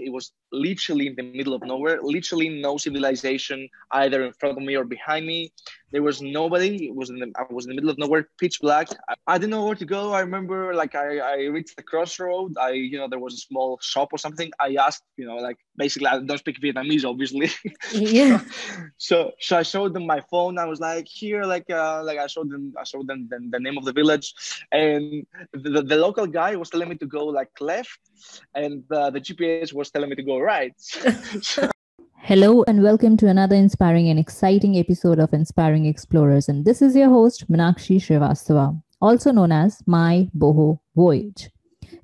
It was literally in the middle of nowhere, literally no civilization either in front of me or behind me. There was nobody. It was in the, I was in the middle of nowhere, pitch black. I, I didn't know where to go. I remember like I, I reached the crossroad. I, you know, there was a small shop or something. I asked, you know, like basically I don't speak Vietnamese, obviously. Yeah. so so I showed them my phone. I was like, here, like uh like I showed them I showed them the, the name of the village. And the, the local guy was telling me to go like left and uh, the GPS was telling me to go right. Hello and welcome to another inspiring and exciting episode of Inspiring Explorers. And this is your host, Minakshi Srivastava, also known as My Boho Voyage.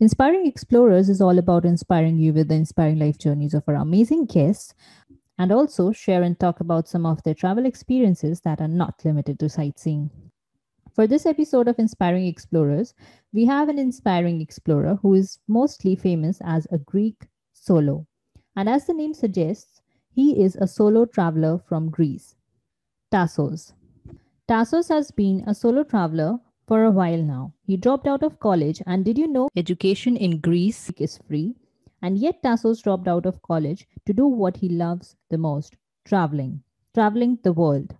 Inspiring Explorers is all about inspiring you with the inspiring life journeys of our amazing guests and also share and talk about some of their travel experiences that are not limited to sightseeing. For this episode of Inspiring Explorers, we have an inspiring explorer who is mostly famous as a Greek solo. And as the name suggests, he is a solo traveler from Greece, Tassos. Tassos has been a solo traveler for a while now. He dropped out of college, and did you know education in Greece is free? And yet, Tassos dropped out of college to do what he loves the most traveling, traveling the world.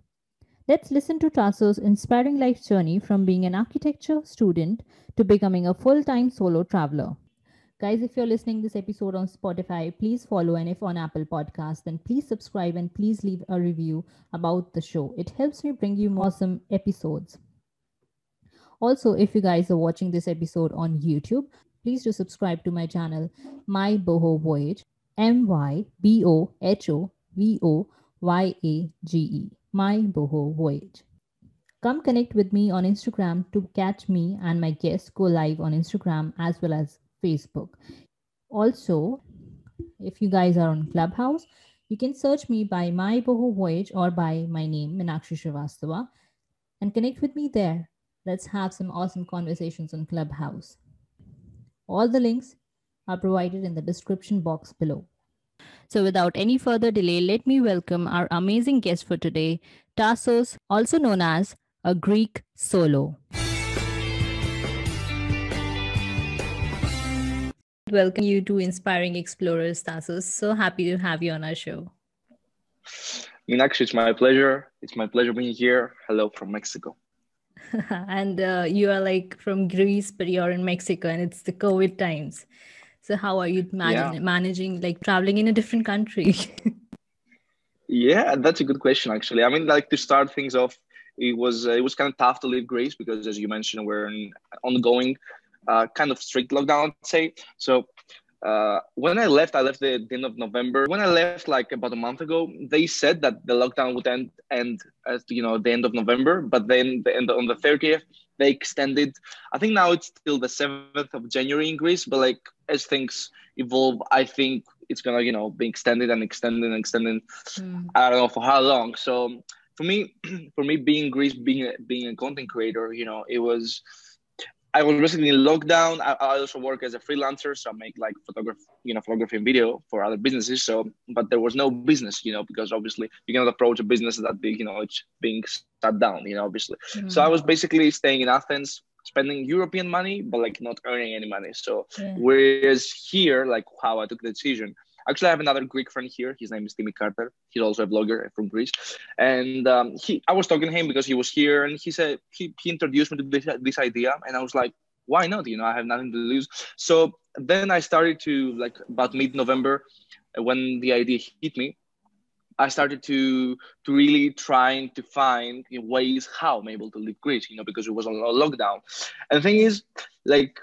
Let's listen to Tassos' inspiring life journey from being an architecture student to becoming a full-time solo traveler. Guys, if you're listening this episode on Spotify, please follow and if on Apple Podcasts, then please subscribe and please leave a review about the show. It helps me bring you more awesome episodes. Also, if you guys are watching this episode on YouTube, please do subscribe to my channel, My Boho Voyage, M Y B O H O V O Y A G E my boho voyage. Come connect with me on Instagram to catch me and my guests go live on Instagram as well as Facebook. Also, if you guys are on Clubhouse, you can search me by my boho voyage or by my name, Minakshi and connect with me there. Let's have some awesome conversations on Clubhouse. All the links are provided in the description box below. So, without any further delay, let me welcome our amazing guest for today, Tassos, also known as a Greek solo. Welcome you to Inspiring Explorers, Tassos. So happy to have you on our show. Minakshi, it's my pleasure. It's my pleasure being here. Hello from Mexico. and uh, you are like from Greece, but you're in Mexico, and it's the COVID times. So how are you managing, yeah. managing like traveling in a different country? yeah, that's a good question actually. I mean, like to start things off, it was uh, it was kind of tough to leave Greece because, as you mentioned, we're in ongoing uh, kind of strict lockdown, I'd say. So uh, when I left, I left the, the, end of November. When I left, like about a month ago, they said that the lockdown would end end at you know the end of November, but then the end on the thirtieth they extended. I think now it's till the seventh of January in Greece, but like as things evolve, I think it's gonna you know be extended and extended and extended. Mm. I don't know for how long. So for me, for me being Greece, being being a content creator, you know, it was I was basically in lockdown. I, I, also work as a freelancer, so I make like photography, you know, photography and video for other businesses. So, but there was no business, you know, because obviously you cannot approach a business that big, you know it's being shut down, you know, obviously. Mm-hmm. So I was basically staying in Athens, spending European money, but like not earning any money. So, yeah. whereas here, like how I took the decision, Actually, I have another Greek friend here. His name is Timmy Carter. He's also a blogger from Greece. And um, he, I was talking to him because he was here, and he said he, he introduced me to this, this idea, and I was like, why not? You know, I have nothing to lose. So then I started to like about mid-November, when the idea hit me. I started to to really trying to find ways how I'm able to leave Greece, you know, because it was on lockdown. And the thing is, like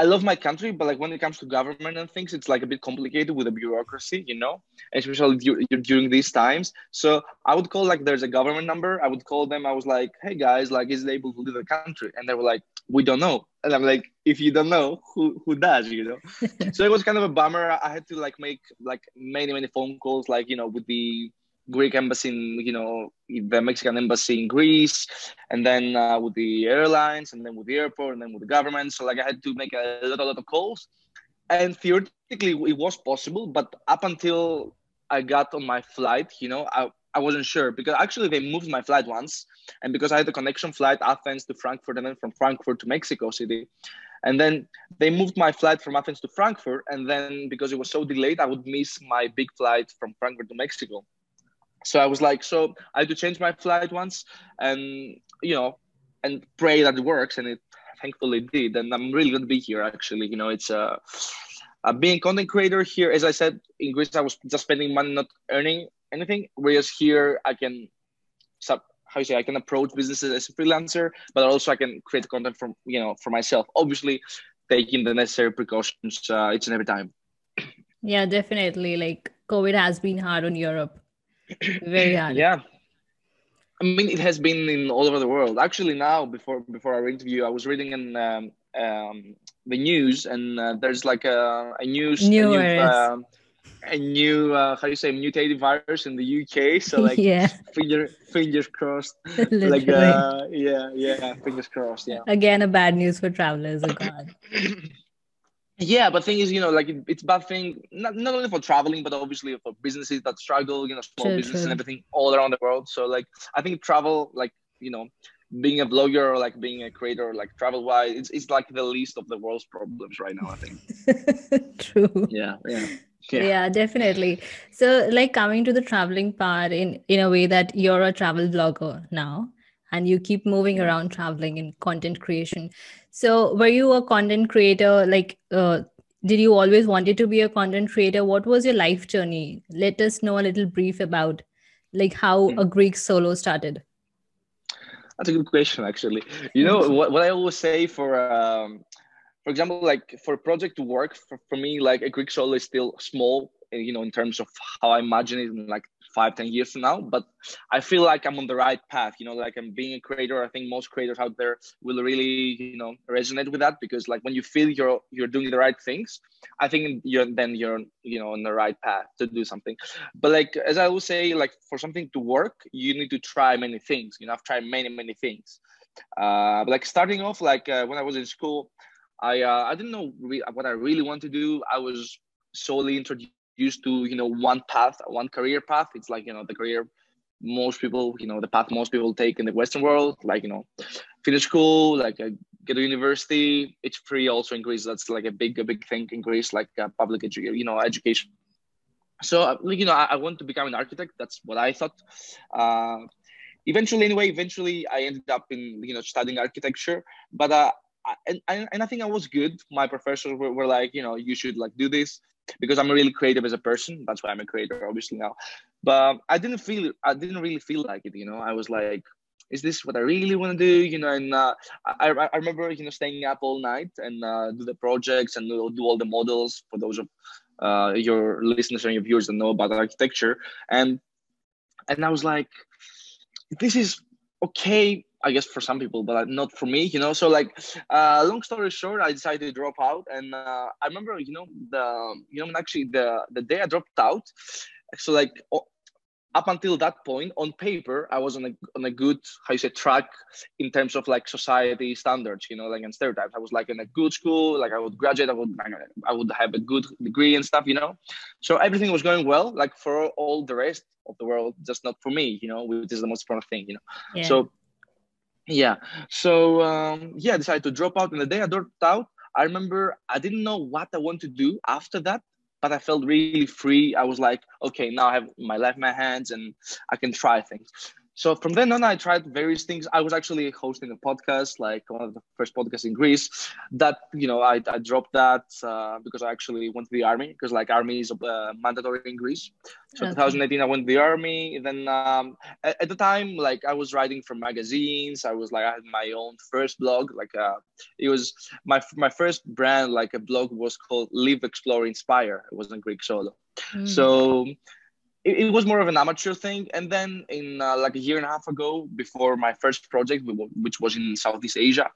I love my country, but like when it comes to government and things, it's like a bit complicated with the bureaucracy, you know, especially du- during these times. So I would call like there's a government number. I would call them. I was like, hey guys, like is it able to leave the country? And they were like, we don't know. And I'm like, if you don't know, who who does, you know? so it was kind of a bummer. I had to like make like many many phone calls, like you know, with the Greek embassy in, you know, the Mexican embassy in Greece, and then uh, with the airlines, and then with the airport, and then with the government. So like I had to make a lot, a lot of calls, and theoretically it was possible, but up until I got on my flight, you know, I, I wasn't sure because actually they moved my flight once, and because I had a connection flight Athens to Frankfurt, and then from Frankfurt to Mexico City, and then they moved my flight from Athens to Frankfurt, and then because it was so delayed, I would miss my big flight from Frankfurt to Mexico. So I was like, so I had to change my flight once, and you know, and pray that it works, and it thankfully did, and I'm really gonna be here. Actually, you know, it's a. Uh, uh, being content creator here, as I said, in Greece, I was just spending money, not earning anything. Whereas here, I can sub how you say I can approach businesses as a freelancer, but also I can create content from you know for myself. Obviously, taking the necessary precautions uh, each and every time. Yeah, definitely. Like COVID has been hard on Europe, very hard. yeah, I mean it has been in all over the world. Actually, now before before our interview, I was reading in um, um, the news, and uh, there's like a, a news. New a new, uh, a new uh, how do you say mutated virus in the UK. So like yeah, finger fingers crossed. like uh, yeah, yeah, fingers crossed. Yeah. Again, a bad news for travelers. Oh God. yeah, but thing is, you know, like it, it's bad thing not, not only for traveling, but obviously for businesses that struggle, you know, small true, business true. and everything all around the world. So like I think travel, like you know, being a blogger or like being a creator, like travel wise, it's, it's like the least of the world's problems right now. I think. True. Yeah. Yeah yeah. yeah definitely so like coming to the traveling part in in a way that you're a travel blogger now and you keep moving around traveling in content creation so were you a content creator? Like uh, did you always wanted to be a content creator? What was your life journey? Let us know a little brief about like how hmm. a greek solo started. That's a good question actually. You know what, what i always say for um, for example, like for a project to work for, for me, like a Greek solo is still small, you know, in terms of how I imagine it in like five, ten years from now. But I feel like I'm on the right path, you know, like I'm being a creator. I think most creators out there will really, you know, resonate with that because like when you feel you're you're doing the right things, I think you're then you're, you know, on the right path to do something. But like as I will say, like for something to work, you need to try many things. You know, I've tried many, many things. Uh, like starting off, like uh, when I was in school, I uh, I didn't know re- what I really want to do. I was solely introduced to you know one path, one career path. It's like you know the career most people you know the path most people take in the Western world, like you know finish school, like uh, get to university. It's free also in Greece. That's like a big a big thing in Greece, like uh, public education, you know education. So uh, you know I, I, want to become an architect. That's what I thought. Uh, eventually anyway eventually i ended up in you know studying architecture but uh, and, and I think I was good. My professors were, were like, you know, you should like do this because I'm really creative as a person. That's why I'm a creator, obviously now. But I didn't feel, I didn't really feel like it. You know, I was like, is this what I really want to do? You know, and uh, I, I remember, you know, staying up all night and uh, do the projects and do, all the models for those of uh, your listeners and your viewers that know about architecture. And and I was like, this is okay I guess for some people, but not for me, you know. So like, uh, long story short, I decided to drop out, and uh, I remember, you know, the you know actually the the day I dropped out, so like up until that point, on paper, I was on a on a good how you say track in terms of like society standards, you know, like and stereotypes. I was like in a good school, like I would graduate, I would I would have a good degree and stuff, you know. So everything was going well, like for all the rest of the world, just not for me, you know, which is the most important thing, you know. Yeah. So yeah. So um, yeah i decided to drop out and the day. I dropped out. I remember i didn't know what i want to do after that but i felt really free. I was like okay now i have my life in my hands and i can try things so from then on, I tried various things. I was actually hosting a podcast, like one of the first podcasts in Greece. That you know, I, I dropped that uh, because I actually went to the army because like army is uh, mandatory in Greece. So okay. 2018, I went to the army. Then um, at, at, the time, like I was writing for magazines. I was like I had my own first blog. Like uh, it was my my first brand, like a blog was called Live, Explore, Inspire. It wasn't Greek solo. Mm. So it, it, was more of an amateur thing. And then in uh, like a year and a half ago, before my first project, which was in Southeast Asia,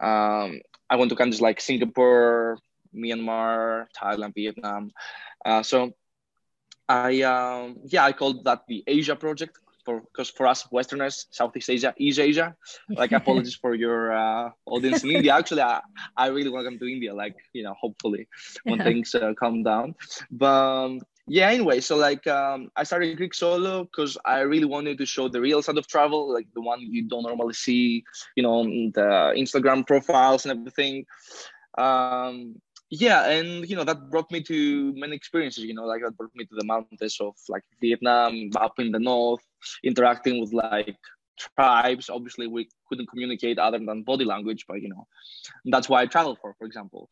um, I went to countries like Singapore, Myanmar, Thailand, Vietnam. Uh, so I, um, yeah, I called that the Asia project for because for us Westerners, Southeast Asia is Asia. Like apologies for your uh, audience in India. Actually, I, I really want to come to India. Like you know, hopefully when things uh, calm down. But um, yeah anyway so like um, i started greek solo because i really wanted to show the real side of travel like the one you don't normally see you know the instagram profiles and everything. Um, yeah and you know that brought me to many experiences you know like that brought me to the mountains of like vietnam up in the north interacting with like tribes obviously we couldn't communicate other than body language but you know that's why i traveled for for example.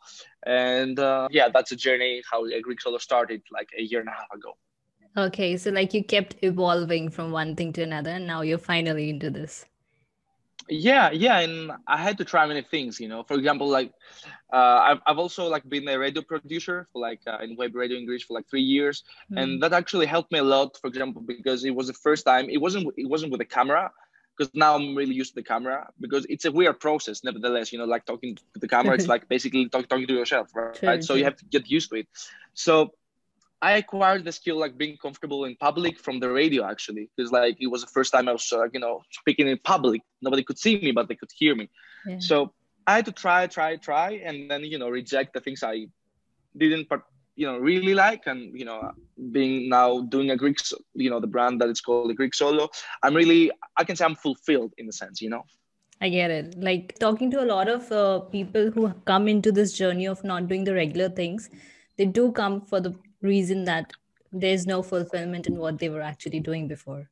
And uh, yeah that's a journey how greek solo started like a year and a half ago. Okay so like you kept evolving from one thing to another and now you're finally into this. Yeah yeah and i had to try many things you know. For example like uh, I've, I've also like been a radio producer for like uh, in web radio in greece for like three years mm. and that actually helped me a lot for example because it was the first time it wasn't it wasn't with a camera because now i'm really used to the camera because it's a weird process nevertheless you know like talking to the camera it's like basically talk, talking to yourself right, right? so you have to get used to it so I acquired the skill like being comfortable in public from the radio actually because like it was the first time I was uh, you know speaking in public. Nobody could see me, but they could hear me. Yeah. So I had to try, try, try, and then you know reject the things I didn't you know really like, and you know being now doing a Greek you know the brand that it's called the Greek Solo. I'm really I can say I'm fulfilled in a sense, you know. I get it. Like talking to a lot of uh, people who come into this journey of not doing the regular things, they do come for the reason that there's no fulfillment in what they were actually doing before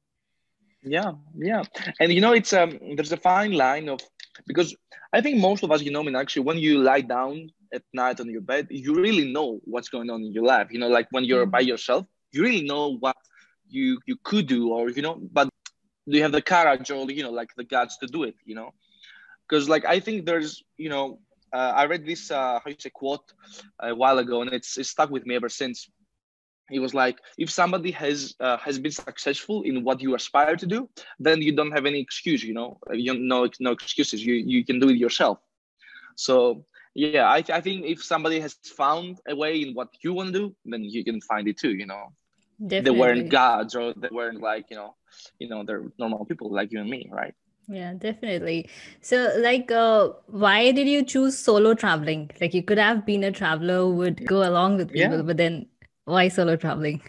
yeah yeah and you know it's um there's a fine line of because i think most of us you know I mean actually when you lie down at night on your bed you really know what's going on in your life. You know like when you're by yourself you really know what you you could do or you know but do you have the courage or you know like the guts to do it you know? Because like i think there's you know uh, i read this uh how you say quote a while ago and it's, it's stuck with me ever since. It was like if somebody has uh, has been successful in what you aspire to do then you don't have any excuse you know? You no no excuses. You you can do it yourself. So yeah I, I think if somebody has found a way in what you want to do then you can find it too you know Definitely. they weren't gods or they weren't like you know you know they're normal people like you and me right yeah definitely so like uh, why did you choose solo traveling like you could have been a traveler would go along with people yeah. but then why solo traveling?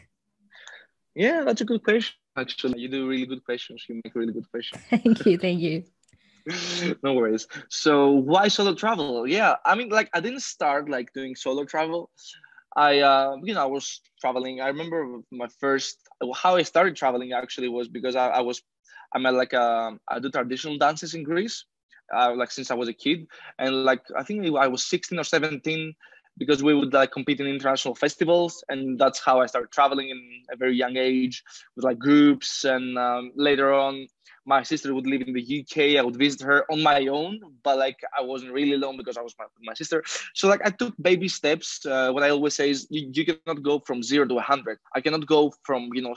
Yeah, that's a good question. Actually, you do really good questions. You make really good questions. thank you. Thank you. no worries. So why solo travel? Yeah, I mean, like I didn't start like doing solo travel. I, uh, you know, I was traveling. I remember my first how I started traveling actually was because I, I was I'm a, like a, um, I do traditional dances in Greece, uh, like since I was a kid, and like I think I was 16 or 17 because we would like compete in international festivals and that's how i started traveling in a very young age with like groups and um, later on my sister would live in the uk i would visit her on my own but like i wasn't really alone because i was my, my sister. So like i took baby steps. Uh, what i always say is you, you cannot go from zero to 100 i cannot go from you know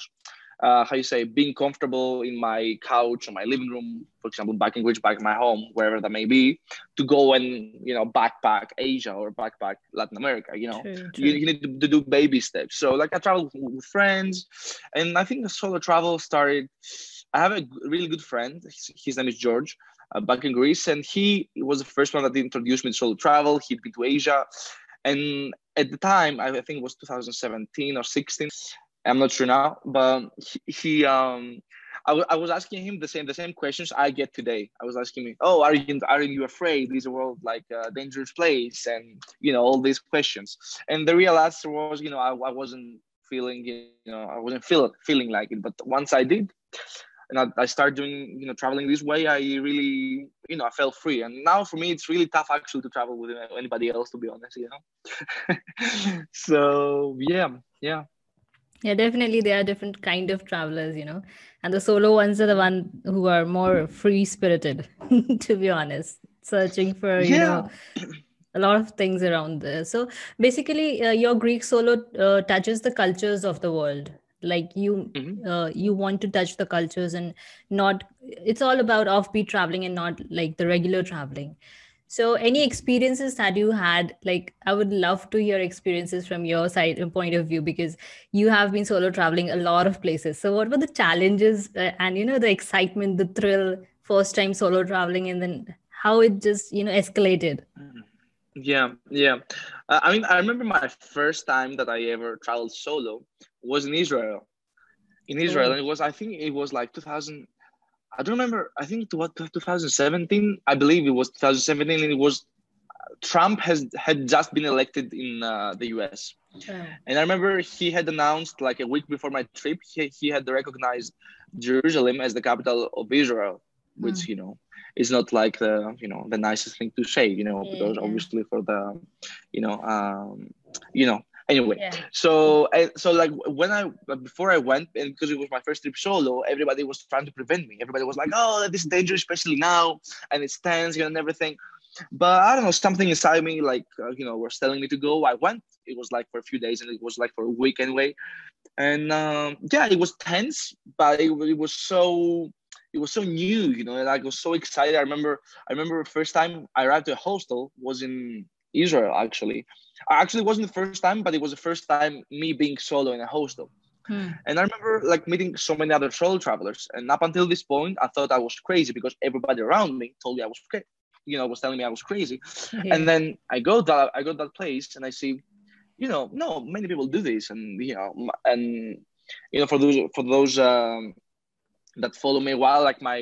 uh, how you say being comfortable in my couch or my living room for example back in Greece back in my home wherever that may be to go and you know backpack asia or backpack latin america you know. True, true. You, you, need to, to, do baby steps. So like i travel with friends and i think the solo travel started i have a really good friend his, his name is george uh, back in greece and he was the first one that introduced me to solo travel. He'd been to asia and at the time i think it was 2017 or 16 I'm not sure now, but he, he um, I, w- I was asking him the same the same questions I get today. I was asking me, oh, are you are you afraid? Is the world like a dangerous place? And you know all these questions. And the real answer was, you know, I, I wasn't feeling, you know, I wasn't feel, feeling like it. But once I did, and I, I started doing, you know, traveling this way, I really, you know, I felt free. And now for me, it's really tough actually to travel with anybody else, to be honest, you know. so yeah, yeah yeah definitely there are different kind of travelers you know. And the solo ones are the one who are more free spirited to be honest. Searching for you know a lot of things around there. So basically uh, your greek solo uh, touches the cultures of the world. Like you mm-hmm. uh, you want to touch the cultures and not it's all about offbeat traveling and not like the regular traveling so, any experiences that you had, like, I would love to hear experiences from your side and point of view because you have been solo traveling a lot of places. So, what were the challenges uh, and, you know, the excitement, the thrill, first time solo traveling, and then how it just, you know, escalated? Yeah, yeah. Uh, I mean, I remember my first time that I ever traveled solo was in Israel. In Israel, oh. and it was I think it was like 2000. I don't remember. I think what 2017. I believe it was 2017, and it was Trump has had just been elected in uh, the US. And I remember he had announced like a week before my trip, he, he had recognized Jerusalem as the capital of Israel, which, mm. you know, is not like the, you know, the nicest thing to say, you know, yeah, because obviously for the, you know, um, you know, anyway yeah. so so like when i before i went and because it was my first trip solo everybody was trying to prevent me everybody was like oh this is dangerous especially now and it's tense and everything but I don't know, something inside me, like, uh, you know, was telling me to go. I went. It was like for a few days and it was like for a week anyway. And um, yeah, it was tense, but it, it was so, it was so new, you know, and I was so excited. I remember, I remember the first time I arrived at a hostel was in Israel, actually. I actually wasn't the first time, but it was the first time me being solo in a hostel. Hmm. And I remember like meeting so many other solo travelers. And up until this point, I thought I was crazy because everybody around me told me I was crazy you know was telling me I was crazy. Yeah. And then I go that I go to that place and I see, you know, no, many people do this, and you know, and you know, for those for those um, that follow me a while, like my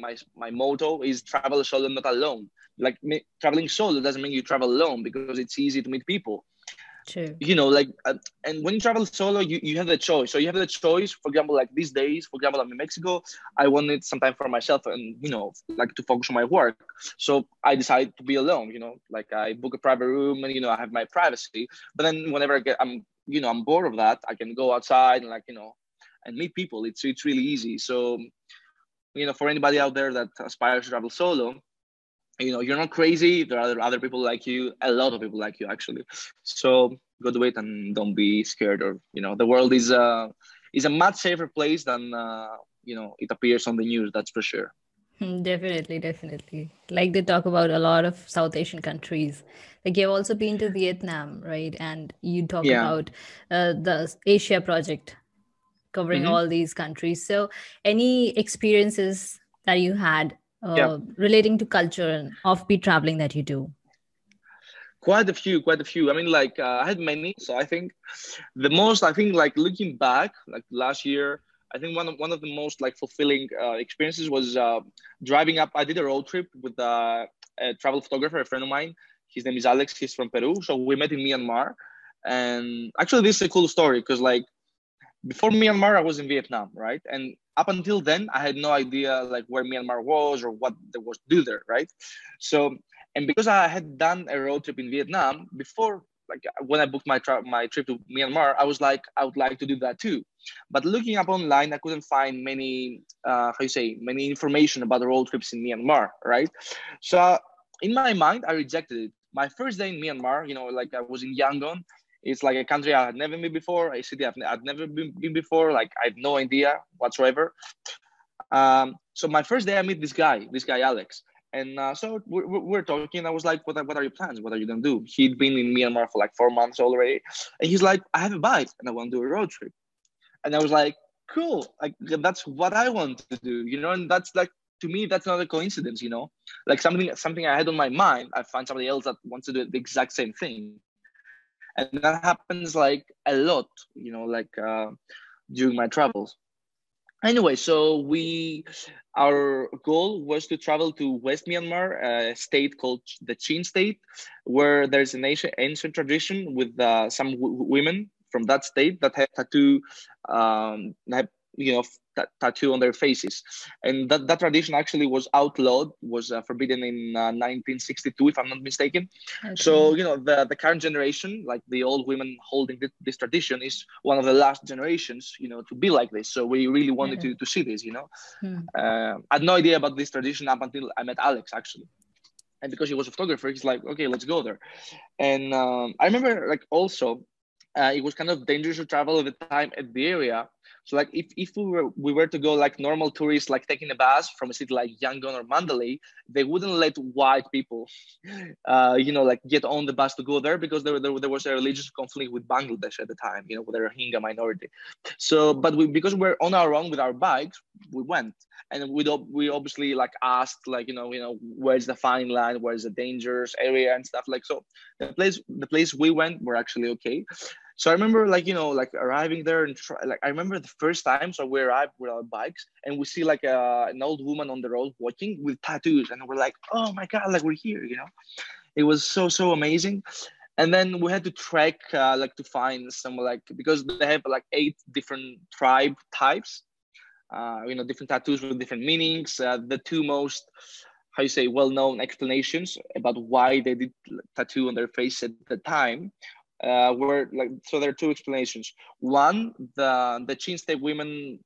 my my motto is travel solo, not alone. Like me, traveling solo doesn't mean you travel alone because it's easy to meet people. True. You know, like, uh, and when you travel solo, you, you have the choice. So you have the choice, for example, like these days, for example, I'm in Mexico, I wanted some time for myself and, you know, like to focus on my work. So I decided to be alone, you know, like I book a private room and, you know, I have my privacy. But then whenever I get, I'm, you know, I'm bored of that, I can go outside and like, you know, and meet people. It's, it's really easy. So, you know, for anybody out there that aspires to travel solo, you know you're not crazy. There are other people like you a lot of people like you actually. So go do it and don't be scared or you know the world is uh is a much safer place than uh, you know it appears on the news that's for sure. Hmm, definitely definitely. Like they talk about a lot of south asian countries. Like you've also been to vietnam right? And you talk yeah. about uh, the asia project covering mm-hmm. all these countries. So any experiences that you had uh, yeah. relating to culture and offbeat traveling that you do? Quite a few, quite a few. I mean, like uh, I had many. So I think the most, I think, like looking back, like last year, I think one of one of the most like fulfilling uh, experiences was uh, driving up. I did a road trip with uh, a travel photographer, a friend of mine. His name is Alex. He's from Peru. So we met in Myanmar, and actually, this is a cool story because like before Myanmar, I was in Vietnam, right? And up until then, I had no idea like where Myanmar was or what there was to do there, right? So, and because I had done a road trip in Vietnam before, like when I booked my tra- my trip to Myanmar, I was like, I would like to do that too. But looking up online, I couldn't find many, uh, how you say, many information about the road trips in Myanmar, right? So in my mind, I rejected it. My first day in Myanmar, you know, like I was in Yangon, it's like a country I had never been before, a city I've, I've never been, been before. Like I have no idea whatsoever. Um, so my first day, I meet this guy, this guy Alex, and uh, so we're, we're talking. I was like, "What are, what are your plans? What are you gonna do?" He'd been in Myanmar for like four months already, and he's like, "I have a bike and I want to do a road trip." And I was like, "Cool! Like that's what I want to do, you know." And that's like to me, that's not a coincidence, you know. Like something something I had on my mind, I find somebody else that wants to do the exact same thing and that happens like a lot you know like uh, during my travels. Anyway so we our goal was to travel to west myanmar a state called the chin state where there's an ancient, ancient tradition with uh, some women from that state that have tattoo um, have you know tattoo on their faces and that, that tradition actually was outlawed was uh, forbidden in uh, 1962 if i'm not mistaken okay. so you know the, the current generation like the old women holding this, this, tradition is one of the last generations you know to be like this so we really wanted yeah. to, to see this you know hmm. uh, i had no idea about this tradition up until i met alex actually and because he was a photographer he's like okay let's go there and um, i remember like also uh, it was kind of dangerous to travel at the time at the area so like if, if we were we were to go like normal tourists, like taking a bus from a city like Yangon or Mandalay, they wouldn't let white people, uh, you know, like get on the bus to go there because there, there, there was a religious conflict with Bangladesh at the time, you know, with the Rohingya minority. So, but we, because we're on our own with our bikes, we went and we we obviously like asked like you know you know where's the fine line where's the dangerous area and stuff like so the place the place we went were actually okay so i remember like you know like arriving there and try, like i remember the first time so we arrived with our bikes and we see like a, an old woman on the road walking with tattoos and we're like oh my god like we're here you know it was so so amazing and then we had to trek uh, like to find some like because they have like eight different tribe types uh, you know, different tattoos with different meanings. Uh, the two most, how you say, well-known explanations about why they did tattoo on their face at the time uh, were like so. There are two explanations. One, the the Chin State women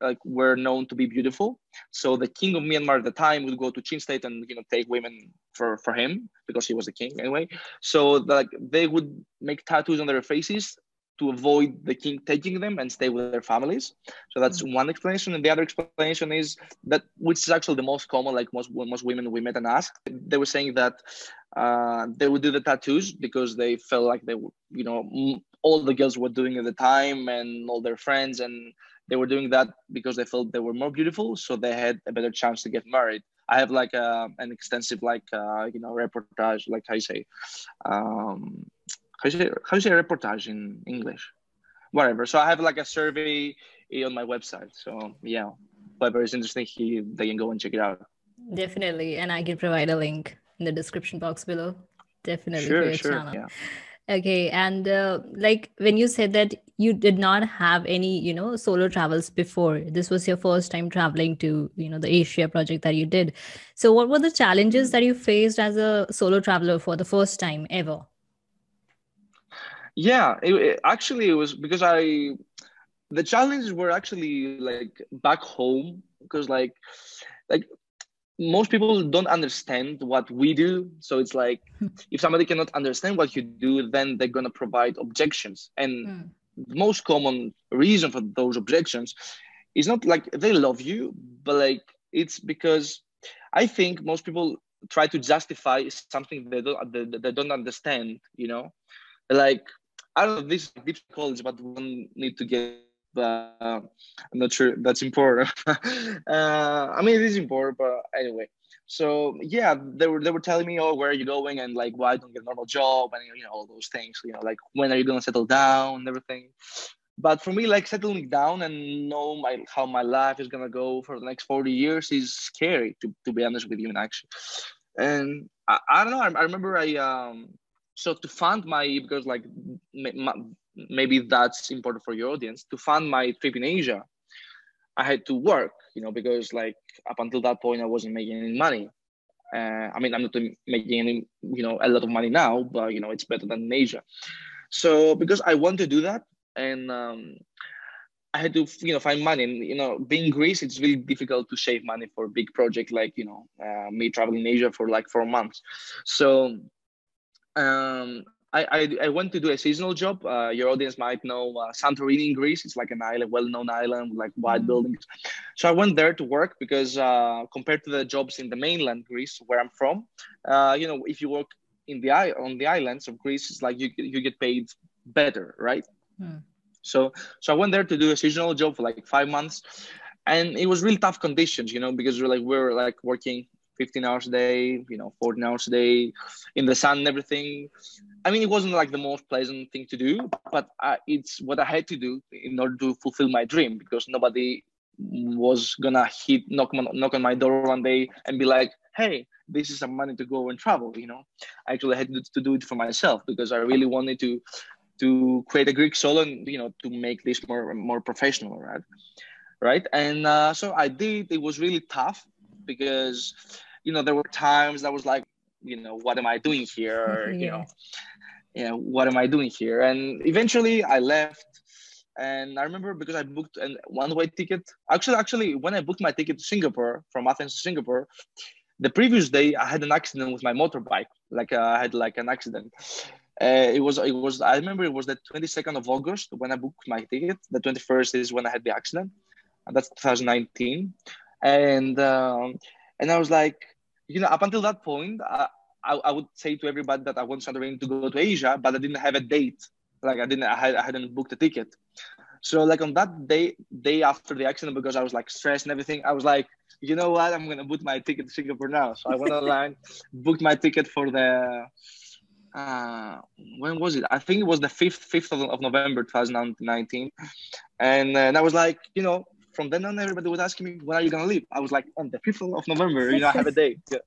like were known to be beautiful, so the king of Myanmar at the time would go to Chin State and you know take women for for him because he was the king anyway. So like they would make tattoos on their faces to avoid the king taking them and stay with their families. So that's mm-hmm. one explanation. And the other explanation is that, which is actually the most common, like most most women we met and asked, they were saying that uh, they would do the tattoos because they felt like they, were, you know, all the girls were doing at the time and all their friends, and they were doing that because they felt they were more beautiful, so they had a better chance to get married. I have like a, uh, an extensive like uh, you know reportage, like I say, um, how you say how you say reportage in English? Whatever. So I have like a survey on my website. So yeah, whoever is interested, he they can go and check it out. Definitely, and I can provide a link in the description box below. Definitely sure, for your sure, channel. Yeah. Okay, and uh, like when you said that you did not have any, you know, solo travels before, this was your first time traveling to, you know, the Asia project that you did. So, what were the challenges that you faced as a solo traveler for the first time ever? Yeah it, it, actually it was because i the challenges were actually like back home because like like most people don't understand what we do. So it's like if somebody cannot understand what you do then they're going to provide objections. And mm. the most common reason for those objections is not like they love you but like it's because i think most people try to justify something they don't they, they don't understand you know? Like I don't know this deep college, but we need to get. Uh, I'm not sure that's important. uh, I mean, it is important, but anyway. So yeah, they were they were telling me, oh, where are you going, and like, why don't get a normal job, and you know all those things. You know, like when are you gonna settle down and everything. But for me, like settling down and know my how my life is gonna go for the next forty years is scary. To to be honest with you, in action. And I, I don't know. I, I remember I um so to fund my because like maybe that's important for your audience to fund my trip in asia i had to work you know because like up until that point i wasn't making any money. Uh, i mean i'm not making any you know a lot of money now but you know it's better than in asia. So because i want to do that and um, i had to you know find money. And you know being greece it's really difficult to save money for a big project like you know uh, me traveling in asia for like four months. So um, I, I, I, went to do a seasonal job. Uh, your audience might know uh, Santorini in Greece. It's like an island, well-known island with like white mm. buildings. So I went there to work because uh, compared to the jobs in the mainland Greece, where I'm from, uh, you know, if you work in the on the islands of Greece, it's like you you get paid better, right? Mm. So so I went there to do a seasonal job for like five months, and it was really tough conditions, you know, because we're like we are like working 15 hours a day, you know, 14 hours a day in the sun and everything. I mean, it wasn't like the most pleasant thing to do, but uh, it's what I had to do in order to fulfill my dream because nobody was gonna hit knock on, knock on my door one day and be like, "Hey, this is some money to go and travel." You know, I actually had to do it for myself because I really wanted to to create a Greek solo and you know to make this more more professional, right? Right, and uh, so I did. It was really tough because you know, there were times that was like, you know, what am I doing here? yeah. You know, know, what am I doing here? And eventually I left. And I remember because I booked a one-way ticket. Actually, actually, when I booked my ticket to Singapore from Athens to Singapore, the previous day I had an accident with my motorbike. Like uh, I had like an accident. Uh, it was it was I remember it was the 22nd of August when I booked my ticket. The 21st is when I had the accident, and that's 2019. And um, and I was like, you know, up until that point, I, I, I, would say to everybody that I want Santorini to go to Asia, but I didn't have a date. Like I didn't, I, had, I hadn't booked a ticket. So like on that day, day after the accident, because I was like stressed and everything, I was like, you know what, I'm gonna book my ticket to Singapore now. So I went online, booked my ticket for the. Uh, when was it? I think it was the fifth fifth of, of November 2019, and, uh, and I was like, you know, from then on, everybody was asking me, when are you gonna leave? I was like, on the fifth of November, you know, I have a day. Yeah.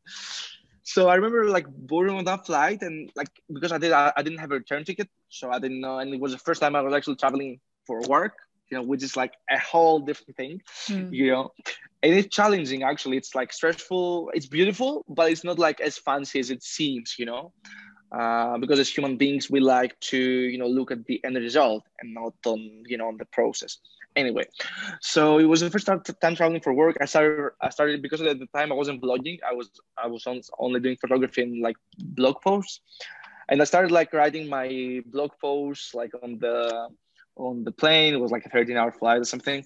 So I remember like boarding on that flight, and like because I did, I, I didn't have a return ticket, so I didn't know, and it was the first time I was actually traveling for work you know which is like a whole different thing mm. you know and it's challenging actually it's like stressful it's beautiful but it's not like as fancy as it seems you know uh, because as human beings we like to you know look at the end result and not on you know on the process anyway so it was the first time traveling for work i started i started because at the time i wasn't blogging. i was i was only doing photography and like blog posts and i started like writing my blog posts like on the on the plane. It was like a 13 hour flight or something.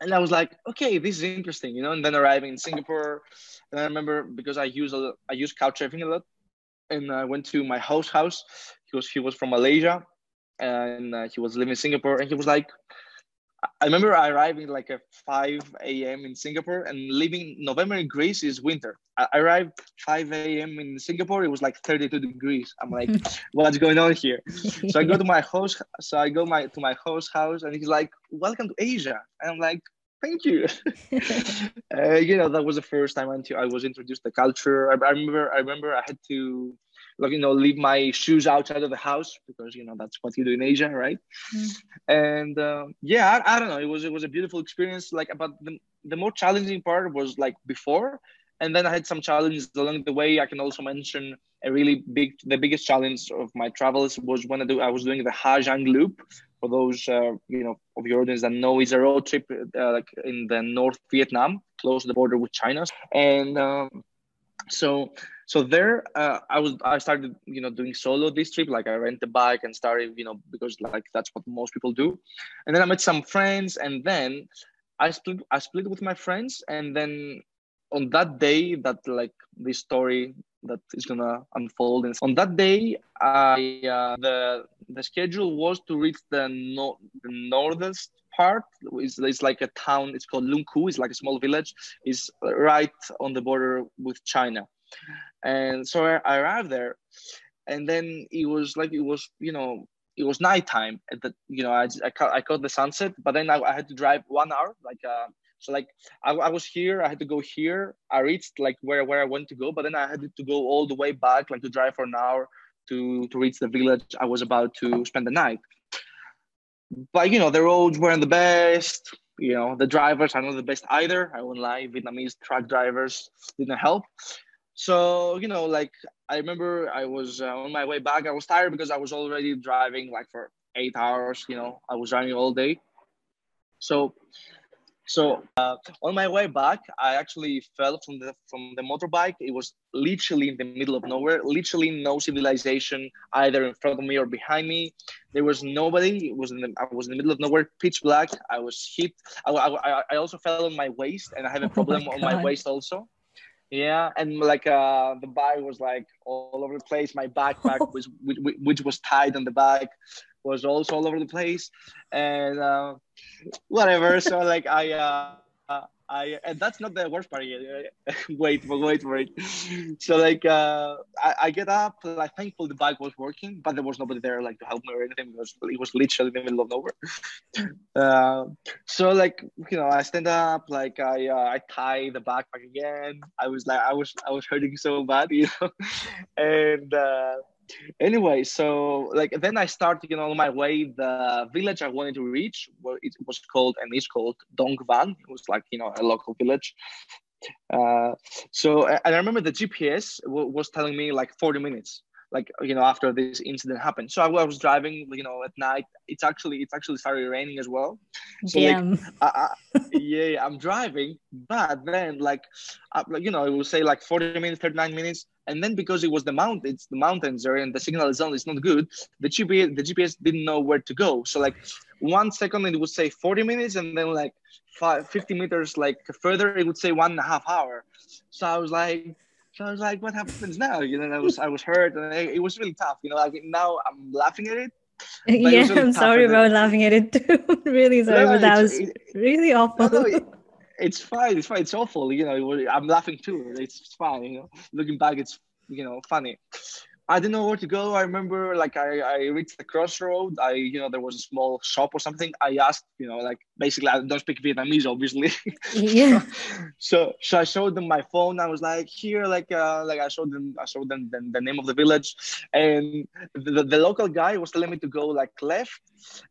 And I was like, okay, this is interesting, you know. And then arriving in Singapore, and I remember because I use a, I use Couchsurfing a lot, and I went to my host house. He was he was from Malaysia, and uh, he was living in Singapore, and he was like, I remember I arriving like at 5 a.m. in Singapore and leaving November in Greece is winter. I arrived 5 a.m. in Singapore. It was like 32 degrees. I'm like, what's going on here? So I go to my host. So I go my to my host house and he's like, welcome to Asia. And I'm like, thank you. uh, you know, that was the first time until I was introduced to the culture. I, I remember, I remember I had to like you know leave my shoes outside of the house because you know that's what you do in asia right? Mm. and uh, yeah I, I, don't know. It was it was a beautiful experience. Like but the, the more challenging part was like before. And then i had some challenges along the way. I can also mention a really big the biggest challenge of my travels was when i, do, I was doing the ha giang loop. For those uh, you know of your audience that know it's a road trip uh, like in the north vietnam close to the border with china. And um, so so there uh, i was i started you know doing solo this trip like i rent a bike and started you know because like that's what most people do. And then i met some friends and then i split i split with my friends and then on that day that like this story that is gonna unfold and on that day i uh, the the schedule was to reach the, no, the northern part. It's like a town it's called Lung Cu it's like a small village. Is right on the border with china and so I, I arrived there and then it was like it was you know it was nighttime at the you know I, I, caught, I caught the sunset but then I, I had to drive one hour like uh, so like I, I was here I had to go here I reached like where where I wanted to go but then I had to go all the way back like to drive for an hour to to reach the village I was about to spend the night. But you know the roads weren't the best you know the drivers are not the best either. I won't lie Vietnamese truck drivers didn't help so you know like i remember i was uh, on my way back i was tired because i was already driving like for eight hours you know i was driving all day. So so uh, on my way back i actually fell from the from the motorbike. It was literally in the middle of nowhere literally no civilization either in front of me or behind me. There was nobody. It was in the, i was in the middle of nowhere pitch black. I was hit. I, I, I also fell on my waist and i have a oh problem oh on my waist also yeah, and like uh, the bag was like all over the place. My backpack was which, which was tied on the back was also all over the place, and uh, whatever. So like I uh, I and that's not the worst part yet. wait, wait for it. So like uh, I, I get up. Like thankful the bike was working, but there was nobody there like to help me or anything because it was literally in the middle of nowhere. Uh, so like you know, I stand up. Like I uh, I tie the backpack again. I was like I was I was hurting so bad, you know, and. Uh, anyway so like then i started you know on my way the village i wanted to reach well it was called and is called dong van it was like you know a local village. Uh, so and i remember the gps was telling me like 40 minutes like you know after this incident happened. So i, was driving you know at night. It's actually it's actually started raining as well. So Damn. like I, I, yeah i'm driving but then like I, you know it will say like 40 minutes 39 minutes and then because it was the mountains the mountains there and the signal zone is not good the gps the gps didn't know where to go. So like one second it would say 40 minutes and then like five, 50 meters like further it would say one and a half hour. So i was like so I was like, what happens now? You know, I was I was hurt, and it, it was really tough. You know, like now I'm laughing at it, yeah, I'm sorry about laughing at it too. really sorry, no, but that was it, really awful. No, it, it's fine. It's fine. It's awful. You know, I'm laughing too. It's fine. You know, looking back, it's you know funny. I didn't know where to go. I remember like I, I reached the crossroad. I, you know, there was a small shop or something. I asked, you know, like basically I don't speak Vietnamese, obviously. Yeah. so so I showed them my phone. I was like, here, like uh like I showed them I showed them the, the name of the village. And the, the local guy was telling me to go like left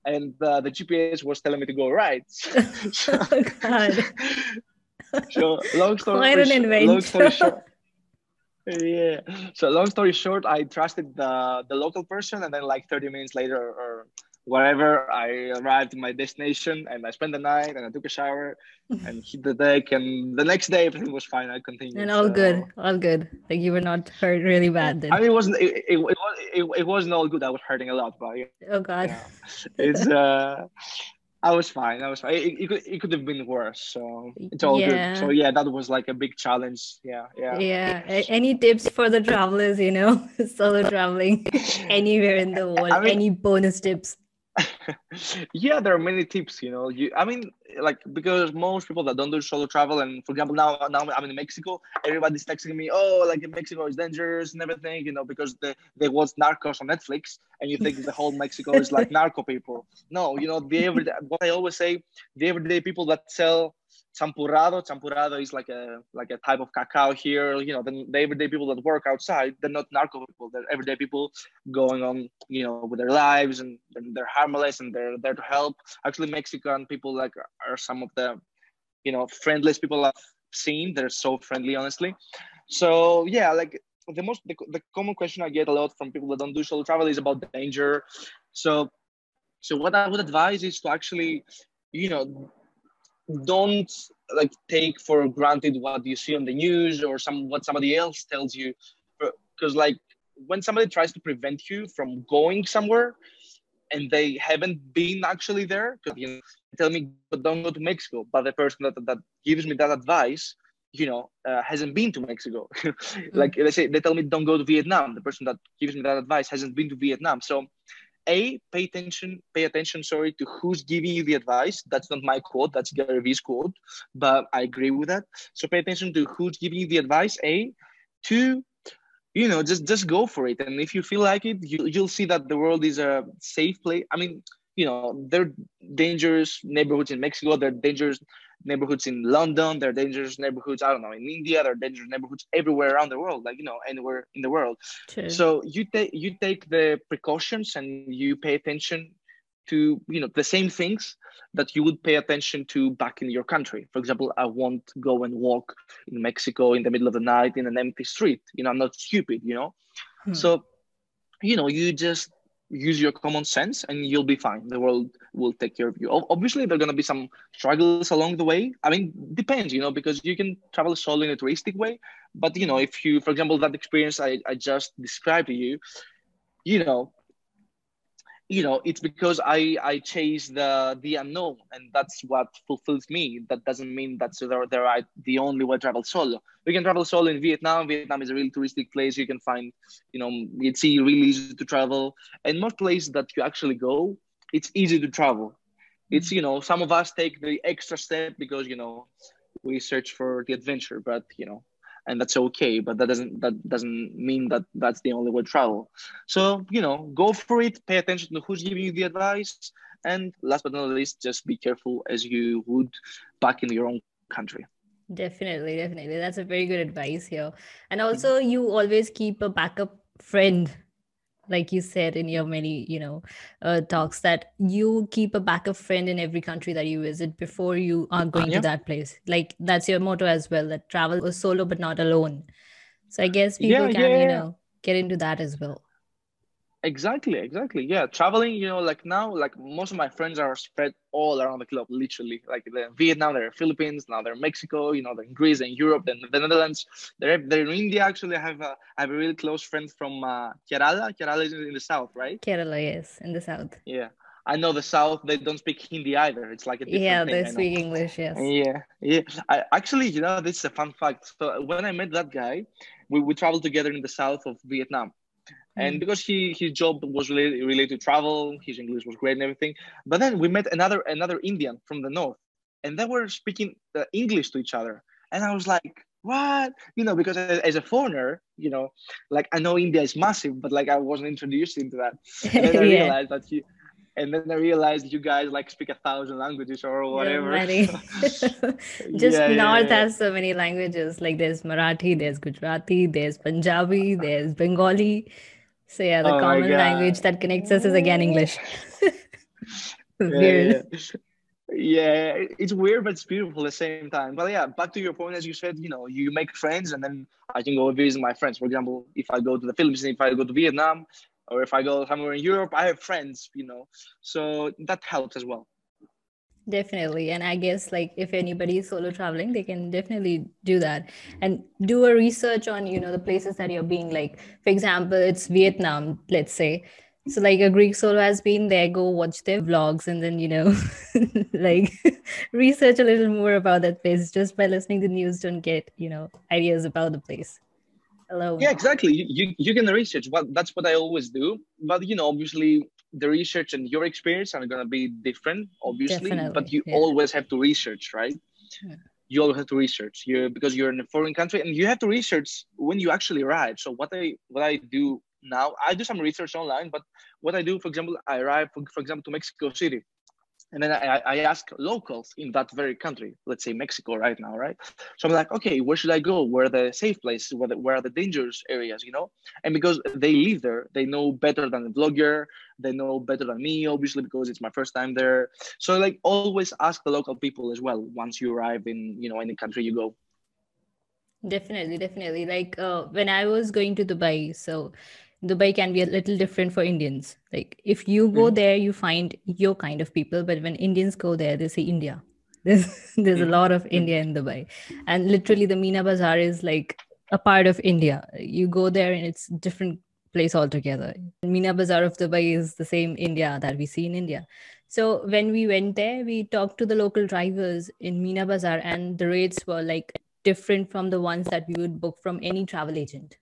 and uh, the GPS was telling me to go right. so, oh God. so long story, Quite an long story short yeah. So long story short, I trusted the the local person, and then like 30 minutes later or whatever, I arrived at my destination and I spent the night and I took a shower and hit the deck. And the next day, everything was fine. I continued. And all so, good, all good. Like you were not hurt really bad then. I mean, it wasn't. It, it, it, was, it, it wasn't all good. I was hurting a lot, but yeah. Oh God. Yeah. It's uh. I was fine. I was fine. It, it, could, it could have been worse. So it's all yeah. good. So yeah, that was like a big challenge. Yeah, yeah. Yeah. Any tips for the travelers? You know, solo traveling anywhere in the world. I mean, any bonus tips? yeah, there are many tips. You know, you. I mean, like because most people that don't do solo travel, and for example, now now I'm in Mexico, everybody's texting me, oh, like in Mexico is dangerous and everything. You know, because they they watch Narcos on Netflix, and you think the whole Mexico is like narco people. No, you know, the everyday. What I always say, the everyday people that sell champurrado. Champurrado is like a like a type of cacao here. You know, the, the everyday people that work outside, they're not narco people. They're everyday people going on, you know, with their lives and they're harmless and they're there to help. Actually, Mexican people like are some of the, you know, friendliest people I've seen. They're so friendly, honestly. So yeah, like the most the, the common question I get a lot from people that don't do solo travel is about danger. So so what I would advise is to actually, you know, don't like take for granted what you see on the news or some what somebody else tells you. Because like when somebody tries to prevent you from going somewhere and they haven't been actually there because you know, tell me don't go to mexico. But the person that, that gives me that advice you know uh, hasn't been to mexico. Like mm. let's say they tell me don't go to vietnam. The person that gives me that advice hasn't been to vietnam. So a pay attention pay attention sorry to who's giving you the advice. That's not my quote that's gary vee's quote but i agree with that. So pay attention to who's giving you the advice. A two you know just just go for it. And if you feel like it you, you'll see that the world is a safe place i mean you know there are dangerous neighborhoods in mexico there are dangerous neighborhoods in London, there are dangerous neighborhoods, I don't know, in India, there are dangerous neighborhoods everywhere around the world, like you know, anywhere in the world. True. So you take you take the precautions and you pay attention to you know the same things that you would pay attention to back in your country. For example, I won't go and walk in Mexico in the middle of the night in an empty street. You know, I'm not stupid, you know. Hmm. So, you know, you just use your common sense and you'll be fine. The world will take care of you. Obviously there are going to be some struggles along the way. I mean depends you know because you can travel solo in a touristic way. But you know if you for example that experience i, I just described to you you know you know it's because i i chase the the unknown and that's what fulfills me. That doesn't mean that's the, the right the only way to travel solo. We can travel solo in vietnam. Vietnam is a really touristic place. You can find you know it's really easy to travel. And most places that you actually go it's easy to travel. It's you know some of us take the extra step because you know we search for the adventure but you know and that's okay but that doesn't that doesn't mean that that's the only way to travel. So you know go for it pay attention to who's giving you the advice and last but not least just be careful as you would back in your own country. Definitely definitely. That's a very good advice here. And mm-hmm. also you always keep a backup friend like you said in your many you know uh, talks that you keep a backup friend in every country that you visit before you are going yeah. to that place. Like that's your motto as well that travel solo but not alone. So i guess people yeah, can yeah, you know get into that as well Exactly, exactly. Yeah, traveling. You know, like now, like most of my friends are spread all around the globe, literally. Like they're in Vietnam, they're in Philippines, now they're in Mexico. You know, they're in Greece, and Europe, then the Netherlands. They're they're in India. Actually, I have a I have a really close friend from uh, Kerala. Kerala is in the south, right? Kerala, yes, in the south. Yeah, I know the South. They don't speak Hindi either. It's like a different yeah, they speak English. Yes. Yeah, yeah. I actually, you know, this is a fun fact. So when I met that guy, we we traveled together in the south of Vietnam, and because he his job was related, related to travel his english was great and everything but then we met another another indian from the north and they were speaking uh, english to each other and i was like what you know because as a foreigner you know like i know india is massive but like i wasn't introduced into that and then i Yeah. realized that you and then i realized you guys like speak a thousand languages or whatever. Just yeah, North yeah. has so many languages. Like there's Marathi, there's Gujarati, there's Punjabi, there's Bengali. So yeah, the Oh common language that connects us is again English. Yeah, yeah, yeah it's weird but it's beautiful at the same time. But yeah back to your point as you said you know you make friends and then i can go visit my friends. For example if i go to the philippines if i go to vietnam or if i go somewhere in europe i have friends you know. So that helps as well Definitely. And I guess like if anybody is solo traveling, they can definitely do that and do a research on, you know, the places that you're being like, for example, it's Vietnam, let's say. So like a Greek solo has been there, go watch their vlogs and then, you know, like research a little more about that place. Just by listening to news, don't get, you know, ideas about the place. Hello. yeah exactly you, you, you can research what that's what i always do but you know obviously the research and your experience are going to be different obviously Definitely, but you yeah. always have to research right Yeah. you always have to research you because you're in a foreign country and you have to research when you actually arrive so what i what i do now i do some research online but what i do for example i arrive for, for example to mexico city and then I, I ask locals in that very country, let's say Mexico right now, right? So I'm like, okay, where should I go? Where are the safe places? Where, the, where are the dangerous areas, you know? And because they live there, they know better than the vlogger. They know better than me, obviously, because it's my first time there. So like always ask the local people as well once you arrive in, you know, any country you go. Definitely, definitely. Like uh, when I was going to Dubai, so Dubai can be a little different for Indians. Like if you go Mhm. there, you find your kind of people, but when Indians go there, they say India. There's there's a Mhm. lot of India in Dubai, and literally the Meena Bazaar is like a part of India. You go there and it's different place altogether. Meena Bazaar of Dubai is the same India that we see in India. So when we went there, we talked to the local drivers in Meena Bazaar, and the rates were like different from the ones that we would book from any travel agent.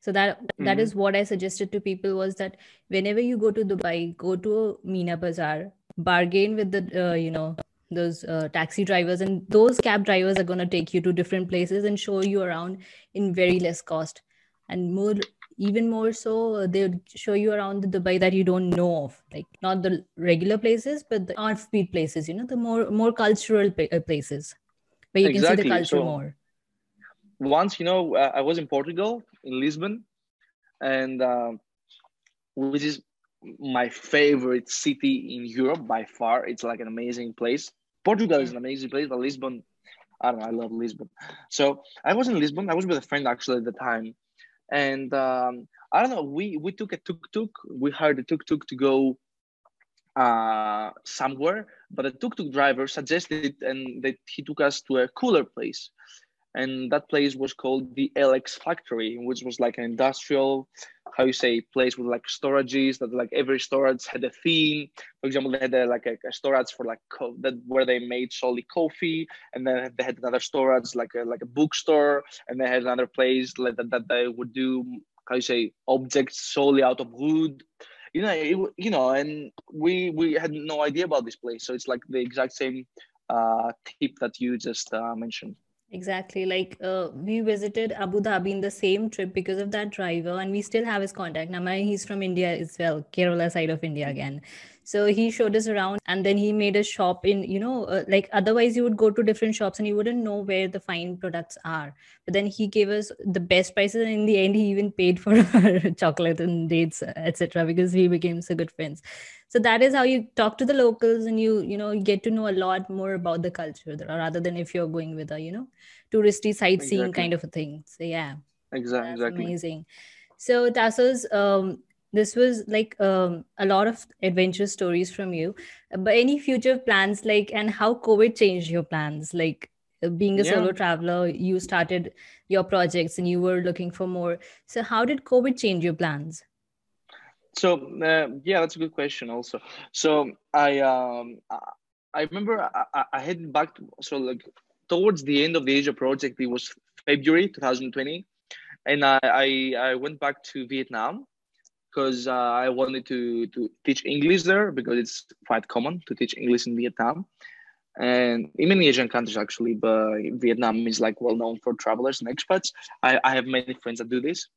So that that Mhm. is what I suggested to people was that whenever you go to Dubai, go to Meena Bazaar, bargain with the uh, you know those uh, taxi drivers, and those cab drivers are going to take you to different places and show you around in very less cost, and more even more so uh, they would show you around the Dubai that you don't know of, like not the regular places, but the offbeat places. You know, the more more cultural uh, places where you can see the culture So- more. once you know uh, i was in portugal in lisbon and um, which is my favorite city in europe by far. It's like an amazing place. Portugal is an amazing place but lisbon i don't know i love lisbon. So i was in lisbon. I was with a friend actually at the time. And um, i don't know we we took a tuk-tuk. We hired a tuk-tuk to go uh, somewhere but the tuk-tuk driver suggested and that he took us to a cooler place and that place was called the LX Factory, which was like an industrial, how you say, place with like storages that like every storage had a theme. For example, they had a, like a, a storage for like co- that where they made solely coffee, and then they had another storage like a like a bookstore, and they had another place like that, that they would do how you say objects solely out of wood. You know, it, you know, and we we had no idea about this place, so it's like the exact same uh, tip that you just uh, mentioned. Exactly. Like uh, we visited Abu Dhabi in the same trip because of that driver, and we still have his contact. Now, he's from India as well, Kerala side of India again. So he showed us around, and then he made a shop in, you know, uh, like otherwise you would go to different shops and you wouldn't know where the fine products are. But then he gave us the best prices, and in the end, he even paid for our chocolate and dates, etc., because we became so good friends. So that is how you talk to the locals, and you, you know, get to know a lot more about the culture rather than if you're going with a, you know touristy sightseeing Exactly. kind of a thing. So yeah, Exactly. Exactly. amazing. So Tassos, um, this was like um, a lot of adventure stories from you. But any future plans, like, and how COVID changed your plans? Like uh, being a Yeah. solo traveler, you started your projects and you were looking for more. So how did COVID change your plans? So uh, yeah, that's a good question. Also, so I um I, remember I, I, I headed back to, so like towards the end of the Asia project, it was February 2020, and I, I, I went back to Vietnam because uh, I wanted to to teach English there because it's quite common to teach English in Vietnam, and in many Asian countries actually. But Vietnam is like well known for travelers and expats. I, I have many friends that do this.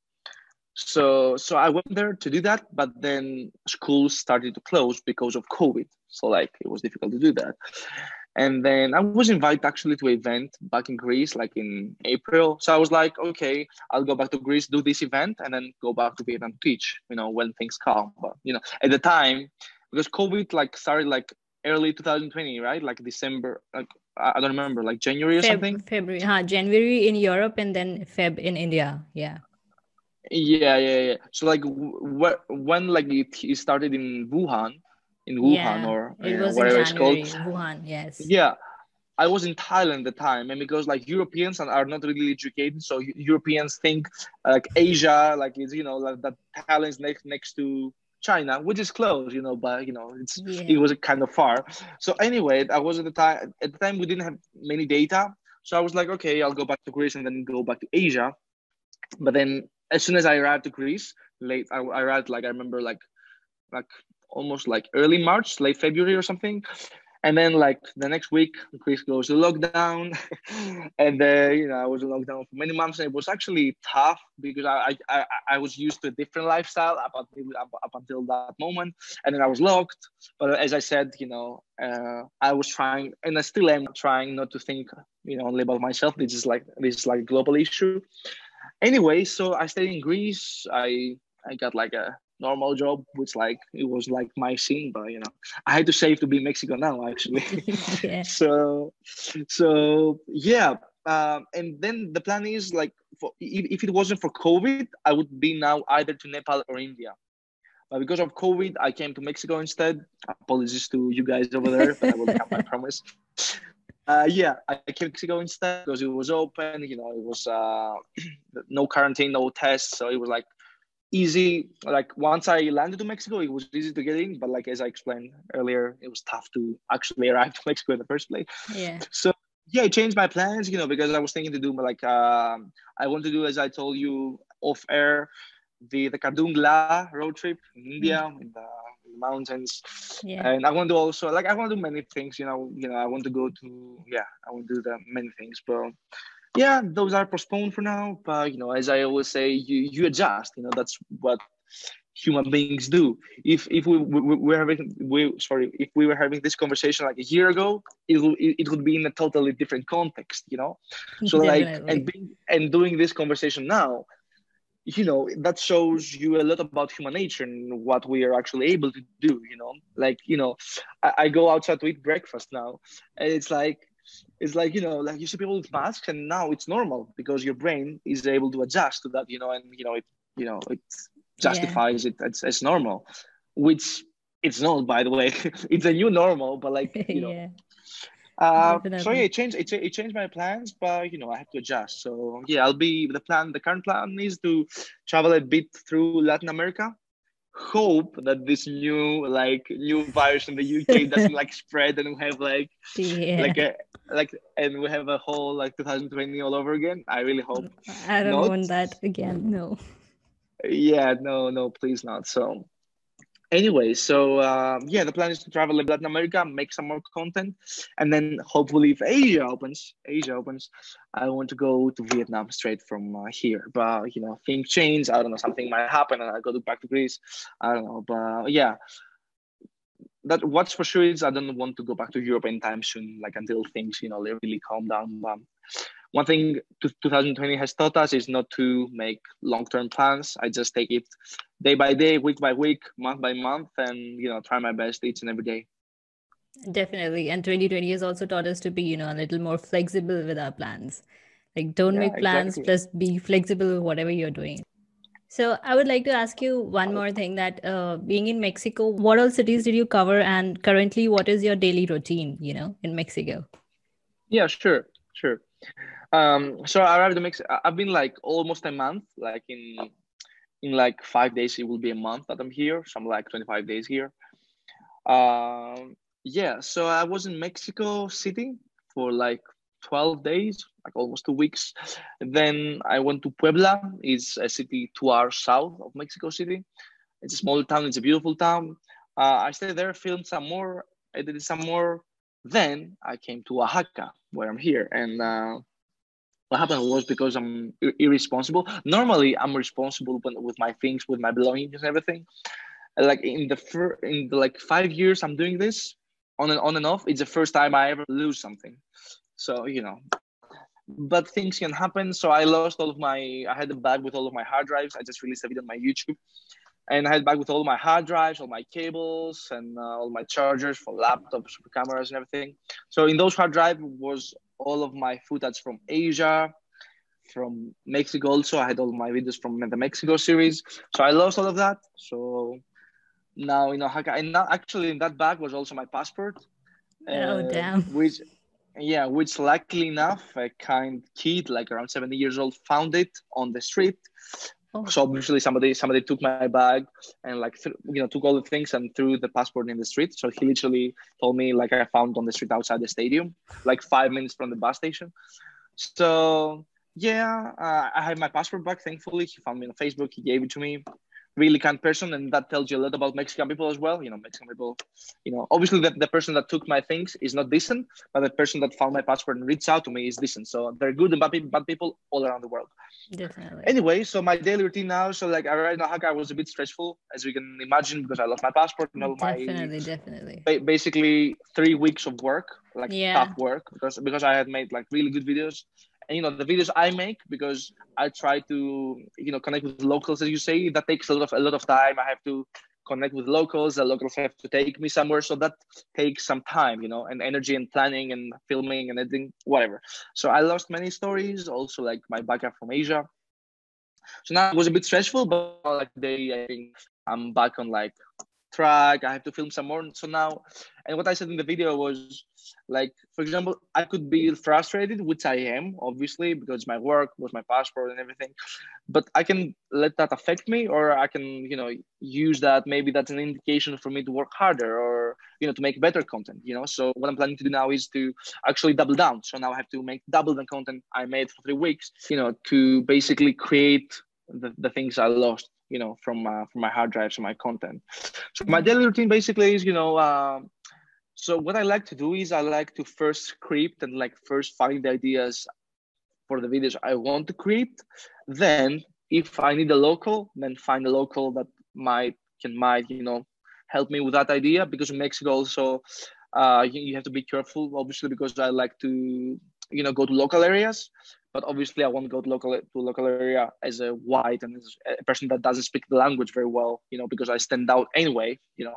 So so I went there to do that, but then schools started to close because of COVID. So like it was difficult to do that. And then I was invited actually to an event back in Greece, like in April. So I was like, okay, I'll go back to Greece, do this event, and then go back to Vietnam teach, you know, when things calm. But, you know, at the time, because COVID like started like early 2020, right? Like December, like I don't remember, like January or Feb- something. February, huh? January in Europe and then Feb in India. Yeah. Yeah, yeah, yeah. So like, what when like it started in Wuhan, in Wuhan yeah, or it know, whatever it's called. Wuhan, yes. Yeah. I was in Thailand at the time, and because like Europeans are not really educated, so Europeans think like Asia, like it's you know like that Thailand's next next to China, which is close, you know, but you know it's yeah. it was kind of far. So anyway, I was at the time at the time we didn't have many data, so I was like, okay, I'll go back to Greece and then go back to Asia. But then as soon as I arrived to Greece, late I, I arrived like I remember like like almost like early March, late February or something. And then like the next week, Greece goes to lockdown, and then you know I was in lockdown for many months, and it was actually tough because I I, I was used to a different lifestyle up until up, until that moment, and then I was locked. But as I said, you know, uh, I was trying, and I still am trying not to think, you know, only about myself. This is like this is like a global issue. Anyway, so I stayed in Greece. I I got like a normal job, which like it was like my scene, but you know, I had to save to be in Mexico now actually. yeah. So, so yeah. Um, and then the plan is like, for, if, if it wasn't for COVID, I would be now either to Nepal or India. But because of COVID, I came to Mexico instead. Apologies to you guys over there, but I will come. I promise. Uh, yeah, I came to Mexico instead because it was open. You know, it was uh, no quarantine, no tests, so it was like easy like once i landed to mexico it was easy to get in but like as i explained earlier it was tough to actually arrive to mexico in the first place yeah so yeah I changed my plans you know because i was thinking to do like um i want to do as i told you off air the the Khardungla road trip in india mm. in the mountains yeah. and i want to also like i want to do many things you know you know i want to go to yeah i want to do the many things but yeah, those are postponed for now. But you know, as I always say, you you adjust. You know, that's what human beings do. If if we, we, we were having we sorry if we were having this conversation like a year ago, it would it would be in a totally different context. You know, so like and being, and doing this conversation now, you know that shows you a lot about human nature and what we are actually able to do. You know, like you know, I, I go outside to eat breakfast now, and it's like it's like you know like you see people with masks and now it's normal because your brain is able to adjust to that you know and you know it you know it justifies yeah. it as, normal which it's not by the way it's a new normal but like you know yeah. Uh, so yeah, it changed. It, it changed my plans, but you know I have to adjust. So yeah, I'll be the plan. The current plan is to travel a bit through Latin America. Hope that this new like new virus in the UK doesn't like spread and we have like yeah. like a like and we have a whole like 2020 all over again i really hope i don't not. want that again no yeah no no please not so anyway so um, yeah the plan is to travel in latin america make some more content and then hopefully if asia opens asia opens i want to go to vietnam straight from uh, here. But you know things change. I don't know something might happen and i go back to greece. I don't know but yeah. That what's for sure is I don't want to go back to Europe anytime soon, like until things, you know, they really calm down. Um, one thing 2020 has taught us is not to make long-term plans. I just take it day by day, week by week, month by month, and you know, try my best each and every day. Definitely, and 2020 has also taught us to be, you know, a little more flexible with our plans. Like, don't yeah, make plans, exactly. just be flexible with whatever you're doing. So I would like to ask you one more thing that uh, being in Mexico, what all cities did you cover and currently what is your daily routine, you know, in Mexico? Yeah, sure, sure. Um, so I arrived in Mexico, I've been like almost a month, like in, in like five days, it will be a month that I'm here. So I'm like 25 days here. Um, yeah, so I was in Mexico City for like 12 days, like almost two weeks. Then I went to Puebla. It's a city two hours south of Mexico City. It's a small town. It's a beautiful town. Uh, I stayed there, filmed some more. I did some more. Then I came to Oaxaca, where I'm here. And uh, what happened was because I'm irresponsible. Normally, I'm responsible with my things, with my belongings and everything. Like in the fir- in the like five years I'm doing this on and on and off. It's the first time I ever lose something. So you know, but things can happen. So I lost all of my. I had a bag with all of my hard drives. I just released a video on my YouTube, and I had back with all my hard drives, all my cables, and uh, all my chargers for laptops, for cameras, and everything. So in those hard drive was all of my footage from Asia, from Mexico. Also, I had all my videos from the Mexico series. So I lost all of that. So now you know, and actually in that bag was also my passport. Oh uh, damn! Which yeah, which luckily enough, a kind kid, like around 70 years old, found it on the street. Oh. So obviously somebody somebody took my bag and like th- you know took all the things and threw the passport in the street. So he literally told me like I found on the street outside the stadium, like five minutes from the bus station. So yeah, uh, I had my passport back. Thankfully, he found me on Facebook. He gave it to me really kind person and that tells you a lot about mexican people as well. You know mexican people you know obviously the, the person that took my things is not decent but the person that found my passport and reached out to me is decent. So they're good and bad people, bad people all around the world. Definitely. Anyway so my daily routine now so like i right now i was a bit stressful as you can imagine because i lost my passport and all definitely my, definitely basically three weeks of work like yeah. tough work because because i had made like really good videos and you know the videos i make because i try to you know connect with locals as you say. That takes a lot of a lot of time. I have to connect with locals. The locals have to take me somewhere. So that takes some time you know and energy and planning and filming and editing whatever. So i lost many stories also like my backup from asia. So now it was a bit stressful but like they i think i'm back on like track i have to film some more. So now and what i said in the video was like for example i could be frustrated which i am obviously because my work was my passport and everything but i can let that affect me or i can you know use that. Maybe that's an indication for me to work harder or you know to make better content you know? So what i'm planning to do now is to actually double down. So now i have to make double the content i made for three weeks you know to basically create the, the things i lost you know from uh, from my hard drives and my content. So my daily routine basically is you know uh, so what i like to do is i like to first script and like first find the ideas for the videos i want to create then if i need a local then find a local that might can might you know help me with that idea because in mexico also uh, you, you have to be careful obviously because i like to you know go to local areas but obviously I won't go to local to local area as a white and as a person that doesn't speak the language very well, you know, because I stand out anyway, you know,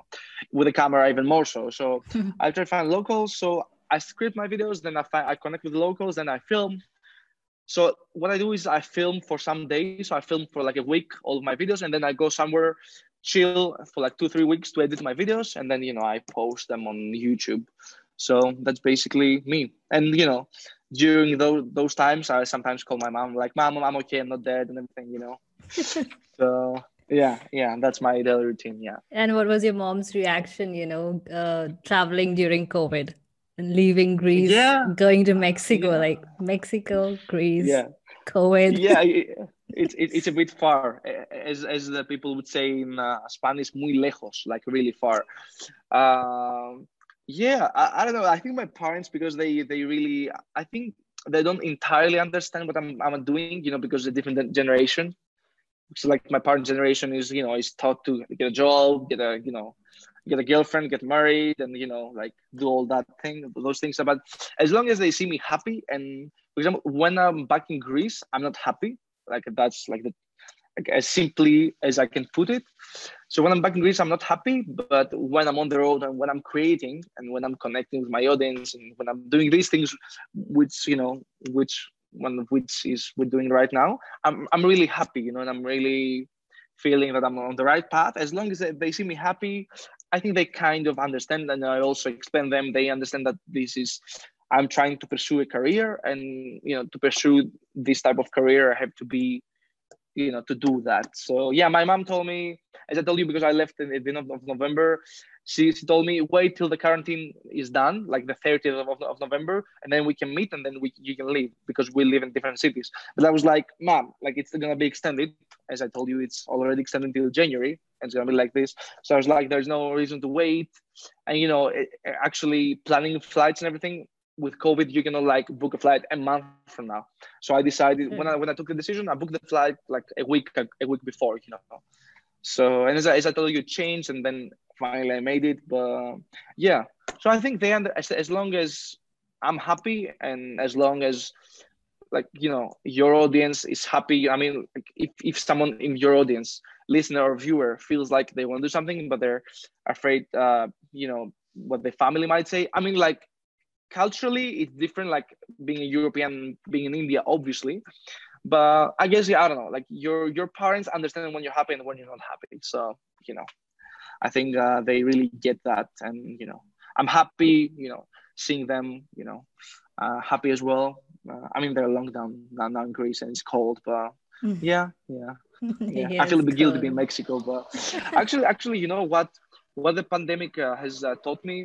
with a camera even more so. So I try to find locals. So I script my videos, then I find I connect with locals, then I film. So what I do is I film for some days. So I film for like a week all of my videos, and then I go somewhere chill for like two three weeks to edit my videos, and then you know I post them on YouTube. So that's basically me. And you know, during those those times, I sometimes call my mom like, "Mom, I'm okay. I'm not dead," and everything. You know. so yeah, yeah, that's my daily routine. Yeah. And what was your mom's reaction? You know, uh, traveling during COVID and leaving Greece, yeah. going to Mexico, yeah. like Mexico, Greece, yeah, COVID. Yeah. it's it, it's a bit far, as as the people would say in uh, Spanish, muy lejos, like really far. Um, yeah I, I, don't know. I think my parents because they they really i think they don't entirely understand what i'm, I'm doing you know because the different generation. So like my parent generation is you know is taught to get a job get a you know get a girlfriend get married and you know like do all that thing those things. But as long as they see me happy and for example when i'm back in greece i'm not happy. Like that's like the like as simply as I can put it. So when I'm back in Greece, I'm not happy, but when I'm on the road and when I'm creating and when I'm connecting with my audience and when I'm doing these things, which you know, which one of which is we're doing right now, I'm I'm really happy, you know, and I'm really feeling that I'm on the right path. As long as they see me happy, I think they kind of understand, and I also explain them. They understand that this is I'm trying to pursue a career, and you know, to pursue this type of career, I have to be you know to do that. So yeah my mom told me as i told you because i left in the beginning of november she, she told me wait till the quarantine is done like the 30th of, of november and then we can meet and then we you can leave because we live in different cities. But i was like mom like it's gonna be extended. As i told you it's already extended until january and it's gonna be like this. So i was like there's no reason to wait. And you know it, actually planning flights and everything with covid you're gonna like book a flight a month from now so i decided mm. when i when i took the decision i booked the flight like a week a, a week before you know so and as I, as I told you, it changed, and then finally I made it. But yeah, so I think they under as, as long as I'm happy and as long as like you know your audience is happy. I mean, like, if if someone in your audience, listener or viewer, feels like they want to do something but they're afraid, uh, you know, what the family might say. I mean, like culturally, it's different. Like being a European, being in India, obviously. But i guess yeah i don't know like your your parents understand when you're happy and when you're not happy. So you know i think uh, they really get that. And you know i'm happy you know seeing them you know uh, happy as well. Uh, i mean they're long down now in greece and it's cold but mm. yeah yeah. Yeah. I feel a bit guilty being in mexico but actually actually you know what what the pandemic uh, has uh, taught me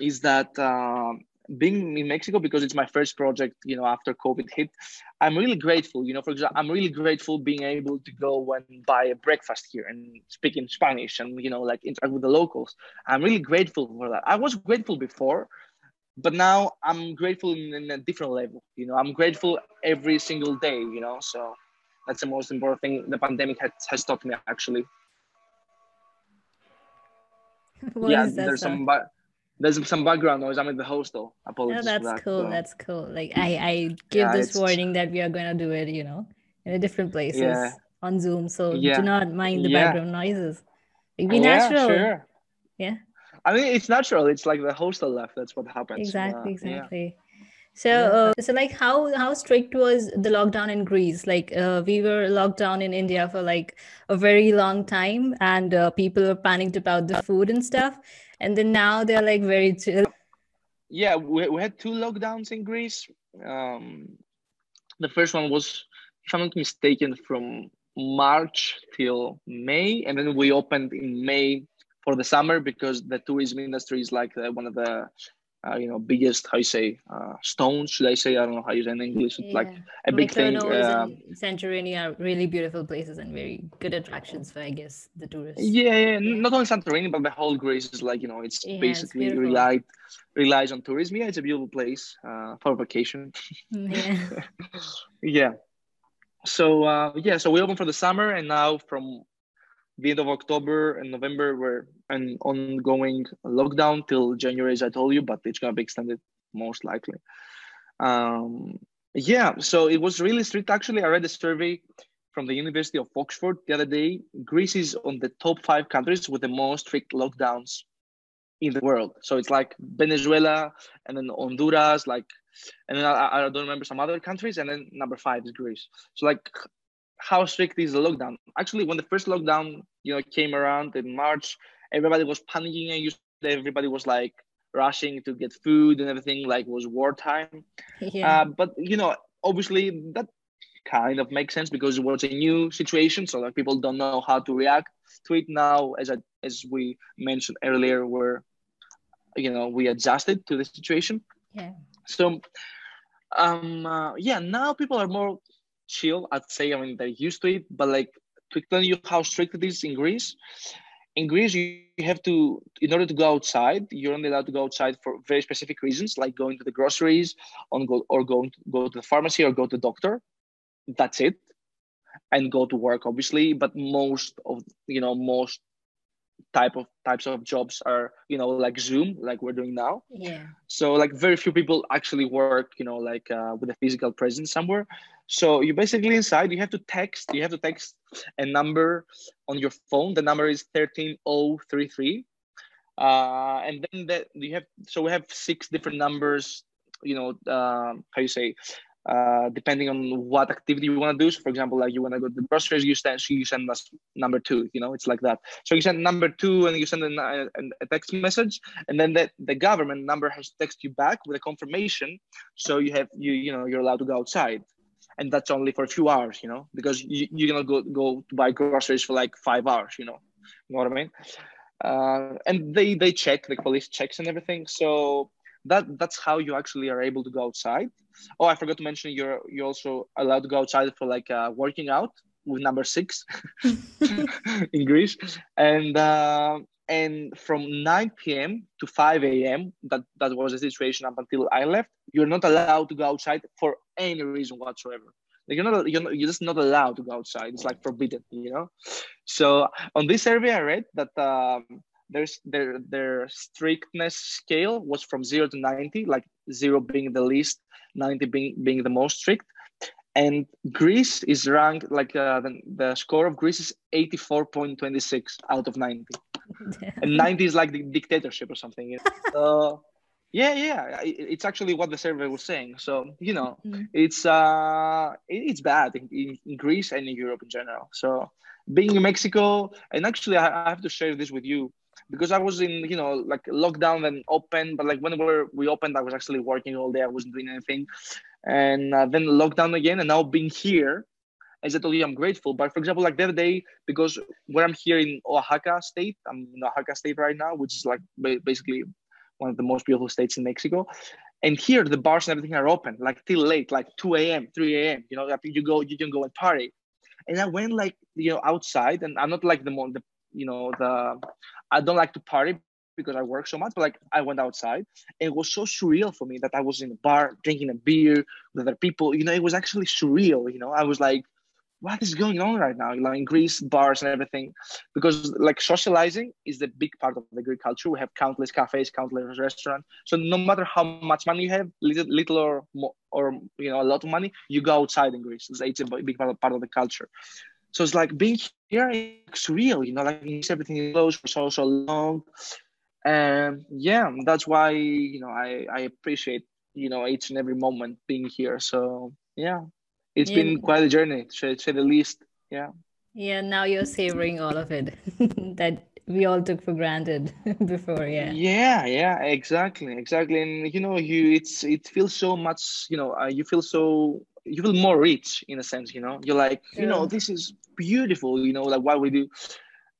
is that um, being in Mexico because it's my first project, you know, after COVID hit, I'm really grateful. You know, for example, I'm really grateful being able to go and buy a breakfast here and speak in Spanish and you know, like interact with the locals. I'm really grateful for that. I was grateful before, but now I'm grateful in, in a different level. You know, I'm grateful every single day. You know, so that's the most important thing the pandemic has, has taught me actually. What yeah, there's some there's some background noise. I'm in the hostel. Apologies. No, that's that, cool. So. That's cool. Like I, I give yeah, this warning that we are gonna do it, you know, in a different places yeah. on Zoom. So yeah. do not mind the background noises. Like, be natural. Sure. Yeah. I mean, it's natural. It's like the hostel left. That's what happens. Exactly. Uh, exactly. So, uh, so like, how how strict was the lockdown in Greece? Like, uh, we were locked down in India for like a very long time, and uh, people were panicked about the food and stuff and then now they're like very chill yeah we, we had two lockdowns in greece. Um, the first one was if i'm not mistaken from march till may. And then we opened in may for the summer because the tourism industry is like uh, one of the uh, you know, biggest how you say uh, stones. Should I say? I don't know how you say in English. It's yeah. like a big thing. Uh, Santorini are really beautiful places and very good attractions for, I guess, the tourists. Yeah, yeah. Not only Santorini, but the whole Greece is like you know, it's yeah, basically it's relied relies on tourism. Yeah, it's a beautiful place uh, for vacation. Yeah. yeah. So uh, yeah, so we open for the summer, and now from the end of October and November were an ongoing lockdown till January, as I told you, but it's gonna be extended most likely. Um, yeah, so it was really strict. Actually, I read a survey from the University of Oxford the other day. Greece is on the top five countries with the most strict lockdowns in the world. So it's like Venezuela and then Honduras, like, and then I, I don't remember some other countries, and then number five is Greece. So like how strict is the lockdown? Actually, when the first lockdown, you know, came around in March, everybody was panicking and everybody was like rushing to get food and everything, like was wartime. Yeah. Uh, but you know, obviously that kind of makes sense because it was a new situation, so like people don't know how to react to it now. As I, as we mentioned earlier, where you know we adjusted to the situation. Yeah. So, um, uh, yeah, now people are more chill. I'd say. I mean, they're used to it, but like to tell you how strict it is in Greece. In Greece, you have to, in order to go outside, you're only allowed to go outside for very specific reasons, like going to the groceries, on go or going to go to the pharmacy or go to the doctor. That's it, and go to work, obviously. But most of you know most type of types of jobs are you know like zoom like we're doing now. Yeah. So like very few people actually work you know like uh, with a physical presence somewhere. So you basically inside you have to text you have to text a number on your phone. The number is 13033 uh, and then that you have so we have six different numbers you know uh, how you say uh, depending on what activity you want to do. So, for example, like you want to go to the groceries, you send you send us number two. You know, it's like that. So you send number two, and you send a, a text message, and then the, the government number has text you back with a confirmation. So you have you you know you're allowed to go outside, and that's only for a few hours. You know, because you, you're gonna go go to buy groceries for like five hours. You know, you know what I mean? uh, and they they check the police checks and everything. So that that's how you actually are able to go outside. Oh, I forgot to mention you're you're also allowed to go outside for like uh, working out with number six in Greece, and uh, and from 9 p.m. to 5 a.m. that that was the situation up until I left. You're not allowed to go outside for any reason whatsoever. Like you're not you're, not, you're just not allowed to go outside. It's like forbidden, you know. So on this survey, I read that um, there's their their strictness scale was from zero to 90, like zero being the least, 90 being being the most strict. And Greece is ranked like uh, the, the score of Greece is 84.26 out of 90. and 90 is like the dictatorship or something. You know? so yeah yeah it's actually what the survey was saying so you know mm-hmm. it's uh it's bad in, in, greece and in europe in general so being in mexico and actually i have to share this with you because i was in you know like lockdown and open but like when we opened i was actually working all day i wasn't doing anything and uh, then lockdown again and now being here as I told you, I'm grateful. But for example, like the other day, because where I'm here in Oaxaca state, I'm in Oaxaca state right now, which is like basically one of the most beautiful states in Mexico. And here the bars and everything are open, like till late, like 2 a.m., 3 a.m. You know, you go, you can go and party. And I went like, you know, outside and I'm not like the the you know, the I don't like to party because I work so much, but like I went outside. It was so surreal for me that I was in a bar drinking a beer with other people. You know, it was actually surreal. You know, I was like, what is going on right now? Like in greece bars and everything. Because like socializing is the big part of the greek culture. We have countless cafes countless restaurants. So no matter how much money you have little, little or more, or you know a lot of money you go outside in greece. It's, a big part of, part of the culture. So it's like being here it's real you know like everything is closed for so so long and yeah that's why you know i i appreciate you know each and every moment being here so yeah it's yeah. been quite a journey, to say the least. Yeah. Yeah. Now you're savoring all of it that we all took for granted before. Yeah. Yeah. Yeah. Exactly. Exactly. And you know, you it's it feels so much. You know, uh, you feel so you feel more rich in a sense. You know, you're like, yeah. you know, this is beautiful. You know, like what we do.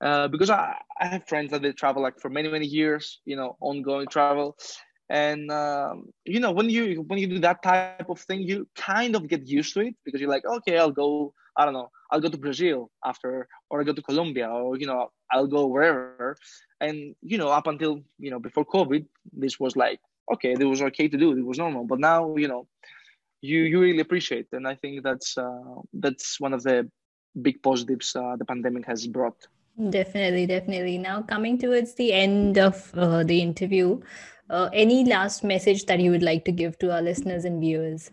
Uh, because I, I have friends that they travel like for many many years you know ongoing travel and um, you know when you when you do that type of thing you kind of get used to it because you're like okay i'll go i don't know i'll go to brazil after or i go to colombia or you know i'll go wherever and you know up until you know before covid this was like okay it was okay to do it was normal but now you know you you really appreciate and i think that's uh, that's one of the big positives uh, the pandemic has brought definitely definitely now coming towards the end of uh, the interview uh, any last message that you would like to give to our listeners and viewers?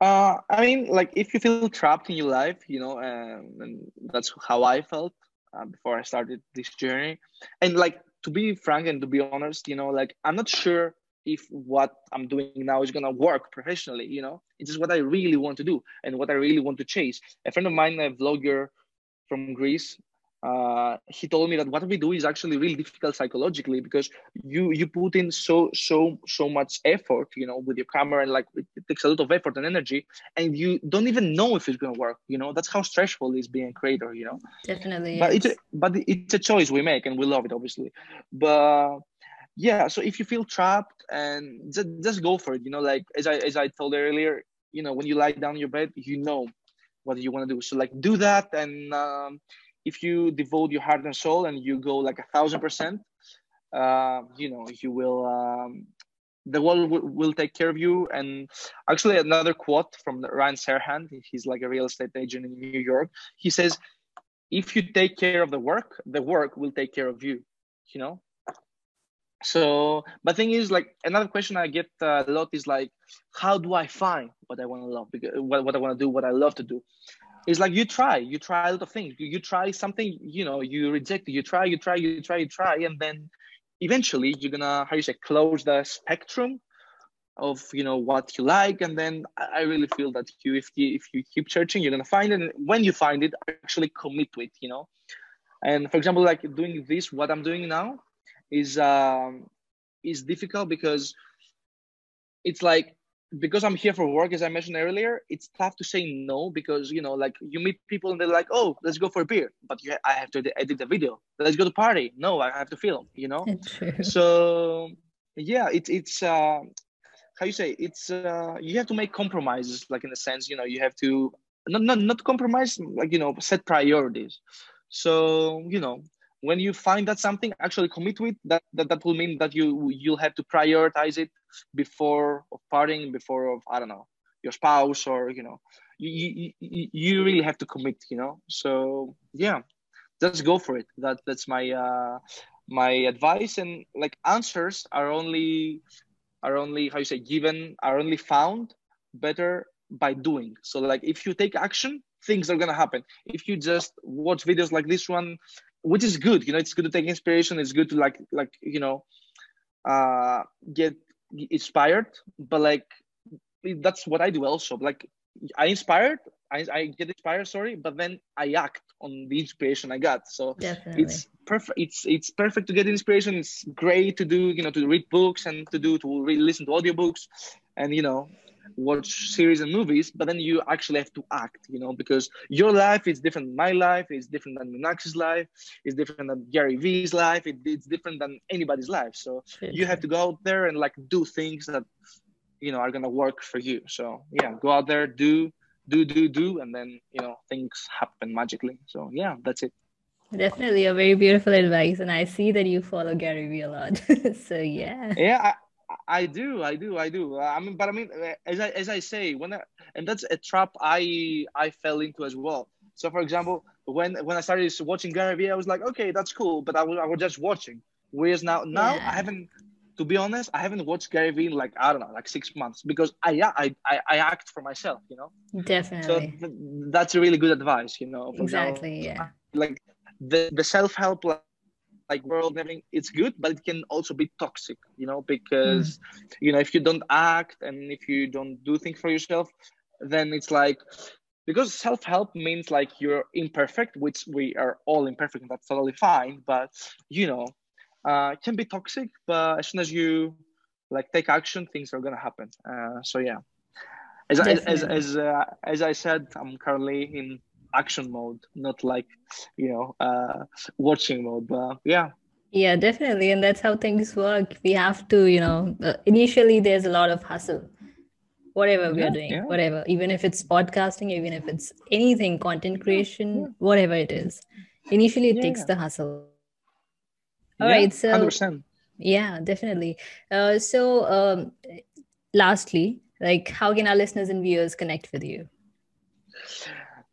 Uh, I mean, like if you feel trapped in your life, you know, um, and that's how I felt uh, before I started this journey. And like to be frank and to be honest, you know, like I'm not sure if what I'm doing now is gonna work professionally. You know, it's just what I really want to do and what I really want to chase. A friend of mine, a vlogger from Greece, uh, he told me that what we do is actually really difficult psychologically because you you put in so so so much effort you know with your camera and like it, takes a lot of effort and energy and you don't even know if it's going to work you know that's how stressful it is being a creator you know definitely but yes. it's a, but it's a choice we make and we love it obviously but yeah so if you feel trapped and just, just go for it you know like as i as i told earlier you know when you lie down in your bed you know what you want to do so like do that and um, if you devote your heart and soul and you go like a thousand percent, uh, you know, you will, um, the world will, will, take care of you. And actually, another quote from Ryan Serhant, he's like a real estate agent in New York. He says, if you take care of the work, the work will take care of you, you know? So, but thing is, like another question I get uh, a lot is like, how do I find what I want to love? What, what I want to do, what I love to do. It's like you try you try a lot of things. You, you try something you know you reject you try you try you try you try and then eventually you're gonna how you say close the spectrum of you know what you like and then i really feel that you if you if you keep searching you're gonna find it. And when you find it actually commit to it you know? And for example like doing this what i'm doing now is um is difficult because it's like because I'm here for work, as I mentioned earlier, it's tough to say no because you know, like you meet people and they're like, "Oh, let's go for a beer," but you, I have to edit the video. Let's go to party. No, I have to film. You know. So yeah, it's it's uh, how you say it's uh, you have to make compromises. Like in a sense, you know, you have to not not not compromise. Like you know, set priorities. So you know, when you find that something actually commit to it that, that that will mean that you you'll have to prioritize it before of parting before of i don't know your spouse or you know you, you, you really have to commit you know? So yeah just go for it. That that's my uh my advice. And like answers are only are only how you say given are only found better by doing. So like if you take action things are gonna happen. If you just watch videos like this one which is good you know it's good to take inspiration it's good to like like you know uh get inspired but like that's what i do also like i inspired I, I get inspired sorry but then i act on the inspiration i got so Definitely. it's perfect it's it's perfect to get inspiration it's great to do you know to read books and to do to re- listen to audiobooks and you know watch series and movies, but then you actually have to act, you know, because your life is different than my life, it's different than Minakshi's life, it's different than Gary Vee's life, it, it's different than anybody's life. So you have to go out there and like do things that, you know, are gonna work for you. So yeah, go out there, do, do, do, do, and then you know things happen magically. So yeah, that's it. Definitely a very beautiful advice, and I see that you follow Gary Vee a lot. so yeah. Yeah, I do, I do, I do. Uh, I mean, but I mean, uh, as I as I say, when I, and that's a trap I I fell into as well. So, for example, when when I started watching Gary Vee, I was like, okay, that's cool, but I was I was just watching. Whereas now now Yeah. I haven't. To be honest, I haven't watched Gary Vee in like I don't know, like six months because I I I, I act for myself, you know. So Definitely. th- that's a really good advice, you know. Exactly. Yeah. like the the self help like, like world everything it's good but it can also be toxic you know because you know if you don't act and if you don't do things for yourself then it's like because self help means like you're imperfect which we are all imperfect and that's totally fine but you know uh it can be toxic but as soon as you like take action things are gonna happen. Uh so yeah. As I, as as uh, as I said, I'm currently in action mode, not like you know uh, watching mode. But yeah, Yeah, definitely. And that's how things work. We have to, you know, uh, initially there's a lot of hustle. Whatever we Yeah, are doing, yeah. whatever, even if it's podcasting, even if it's anything, content creation, whatever it is. Initially, it Yeah, takes the hustle. All right. So, hundred percent. yeah, definitely. Uh, so, um, lastly, like, how can our listeners and viewers connect with you?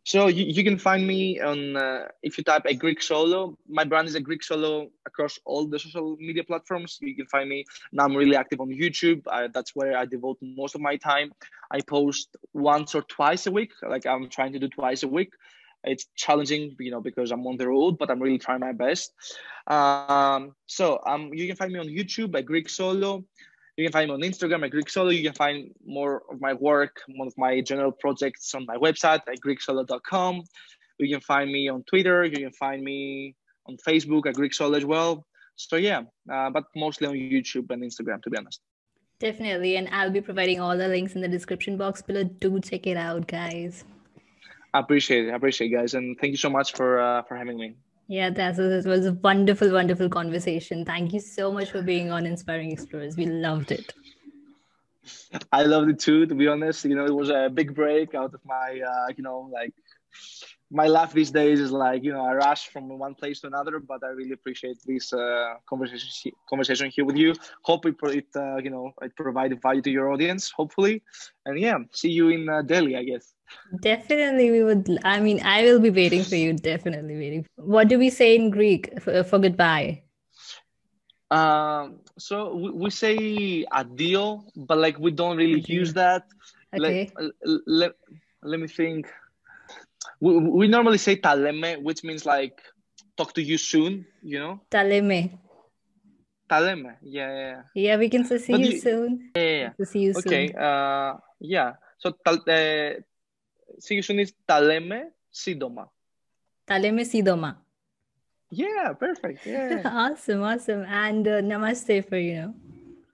So you, you can find me on uh, if you type a Greek solo. My brand is a Greek solo across all the social media platforms. You can find me. Now I'm really active on YouTube. I, that's where I devote most of my time. I post once or twice a week. Like I'm trying to do twice a week. It's challenging, you know, because I'm on the road, but I'm really trying my best. Um, so um, you can find me on YouTube, a Greek solo. You can find me on Instagram at Greek Solo. You can find more of my work, one of my general projects on my website at greeksolo.com. You can find me on Twitter. You can find me on Facebook at Greek Solo as well. So yeah, uh, but mostly on YouTube and Instagram, to be honest. Definitely. And I'll be providing all the links in the description box below. Do check it out, guys. I appreciate it. I appreciate it, guys, and thank you so much for uh, for having me. Yeah, that was, was a wonderful, wonderful conversation. Thank you so much for being on Inspiring Explorers. We loved it. I loved it too, to be honest. You know, it was a big break out of my, uh, you know, like my life these days is like, you know, I rush from one place to another, but I really appreciate this uh, conversation conversation here with you. Hope it, it uh, you know, it provided value to your audience, hopefully. And yeah, see you in uh, Delhi, I guess. Definitely, we would. I mean, I will be waiting for you. Definitely waiting. What do we say in Greek for, for goodbye? Um, so we, we say adio, but like we don't really Adio. use that. Okay. Let, let, let me think. We, we normally say taleme, which means like talk to you soon, you know? Taleme. Taleme. Yeah, yeah, Yeah, we can say see you you- soon. yeah. yeah, To see you yeah. Okay. soon. Uh, yeah. So tal, uh, see you soon is taleme sidoma. Taleme sidoma. Yeah, perfect. Yeah. awesome, awesome. And uh, namaste for you know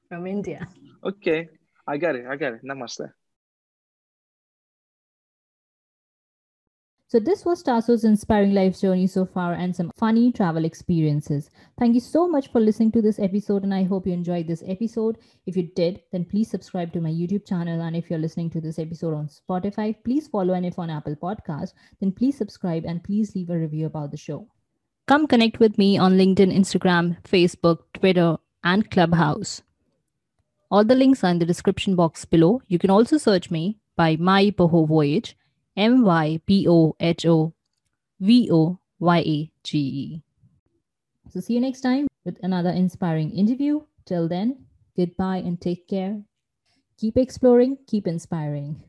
from India. okay. I got it. I got it. Namaste. So this was Tasso's inspiring life journey so far and some funny travel experiences. Thank you so much for listening to this episode and I hope you enjoyed this episode. If you did, then please subscribe to my YouTube channel and if you're listening to this episode on Spotify, please follow and if on Apple Podcast, then please subscribe and please leave a review about the show. Come connect with me on LinkedIn, Instagram, Facebook, Twitter, and Clubhouse. All the links are in the description box below. You can also search me by My Boho Voyage M Y P O H O V O Y A G E. So, see you next time with another inspiring interview. Till then, goodbye and take care. Keep exploring, keep inspiring.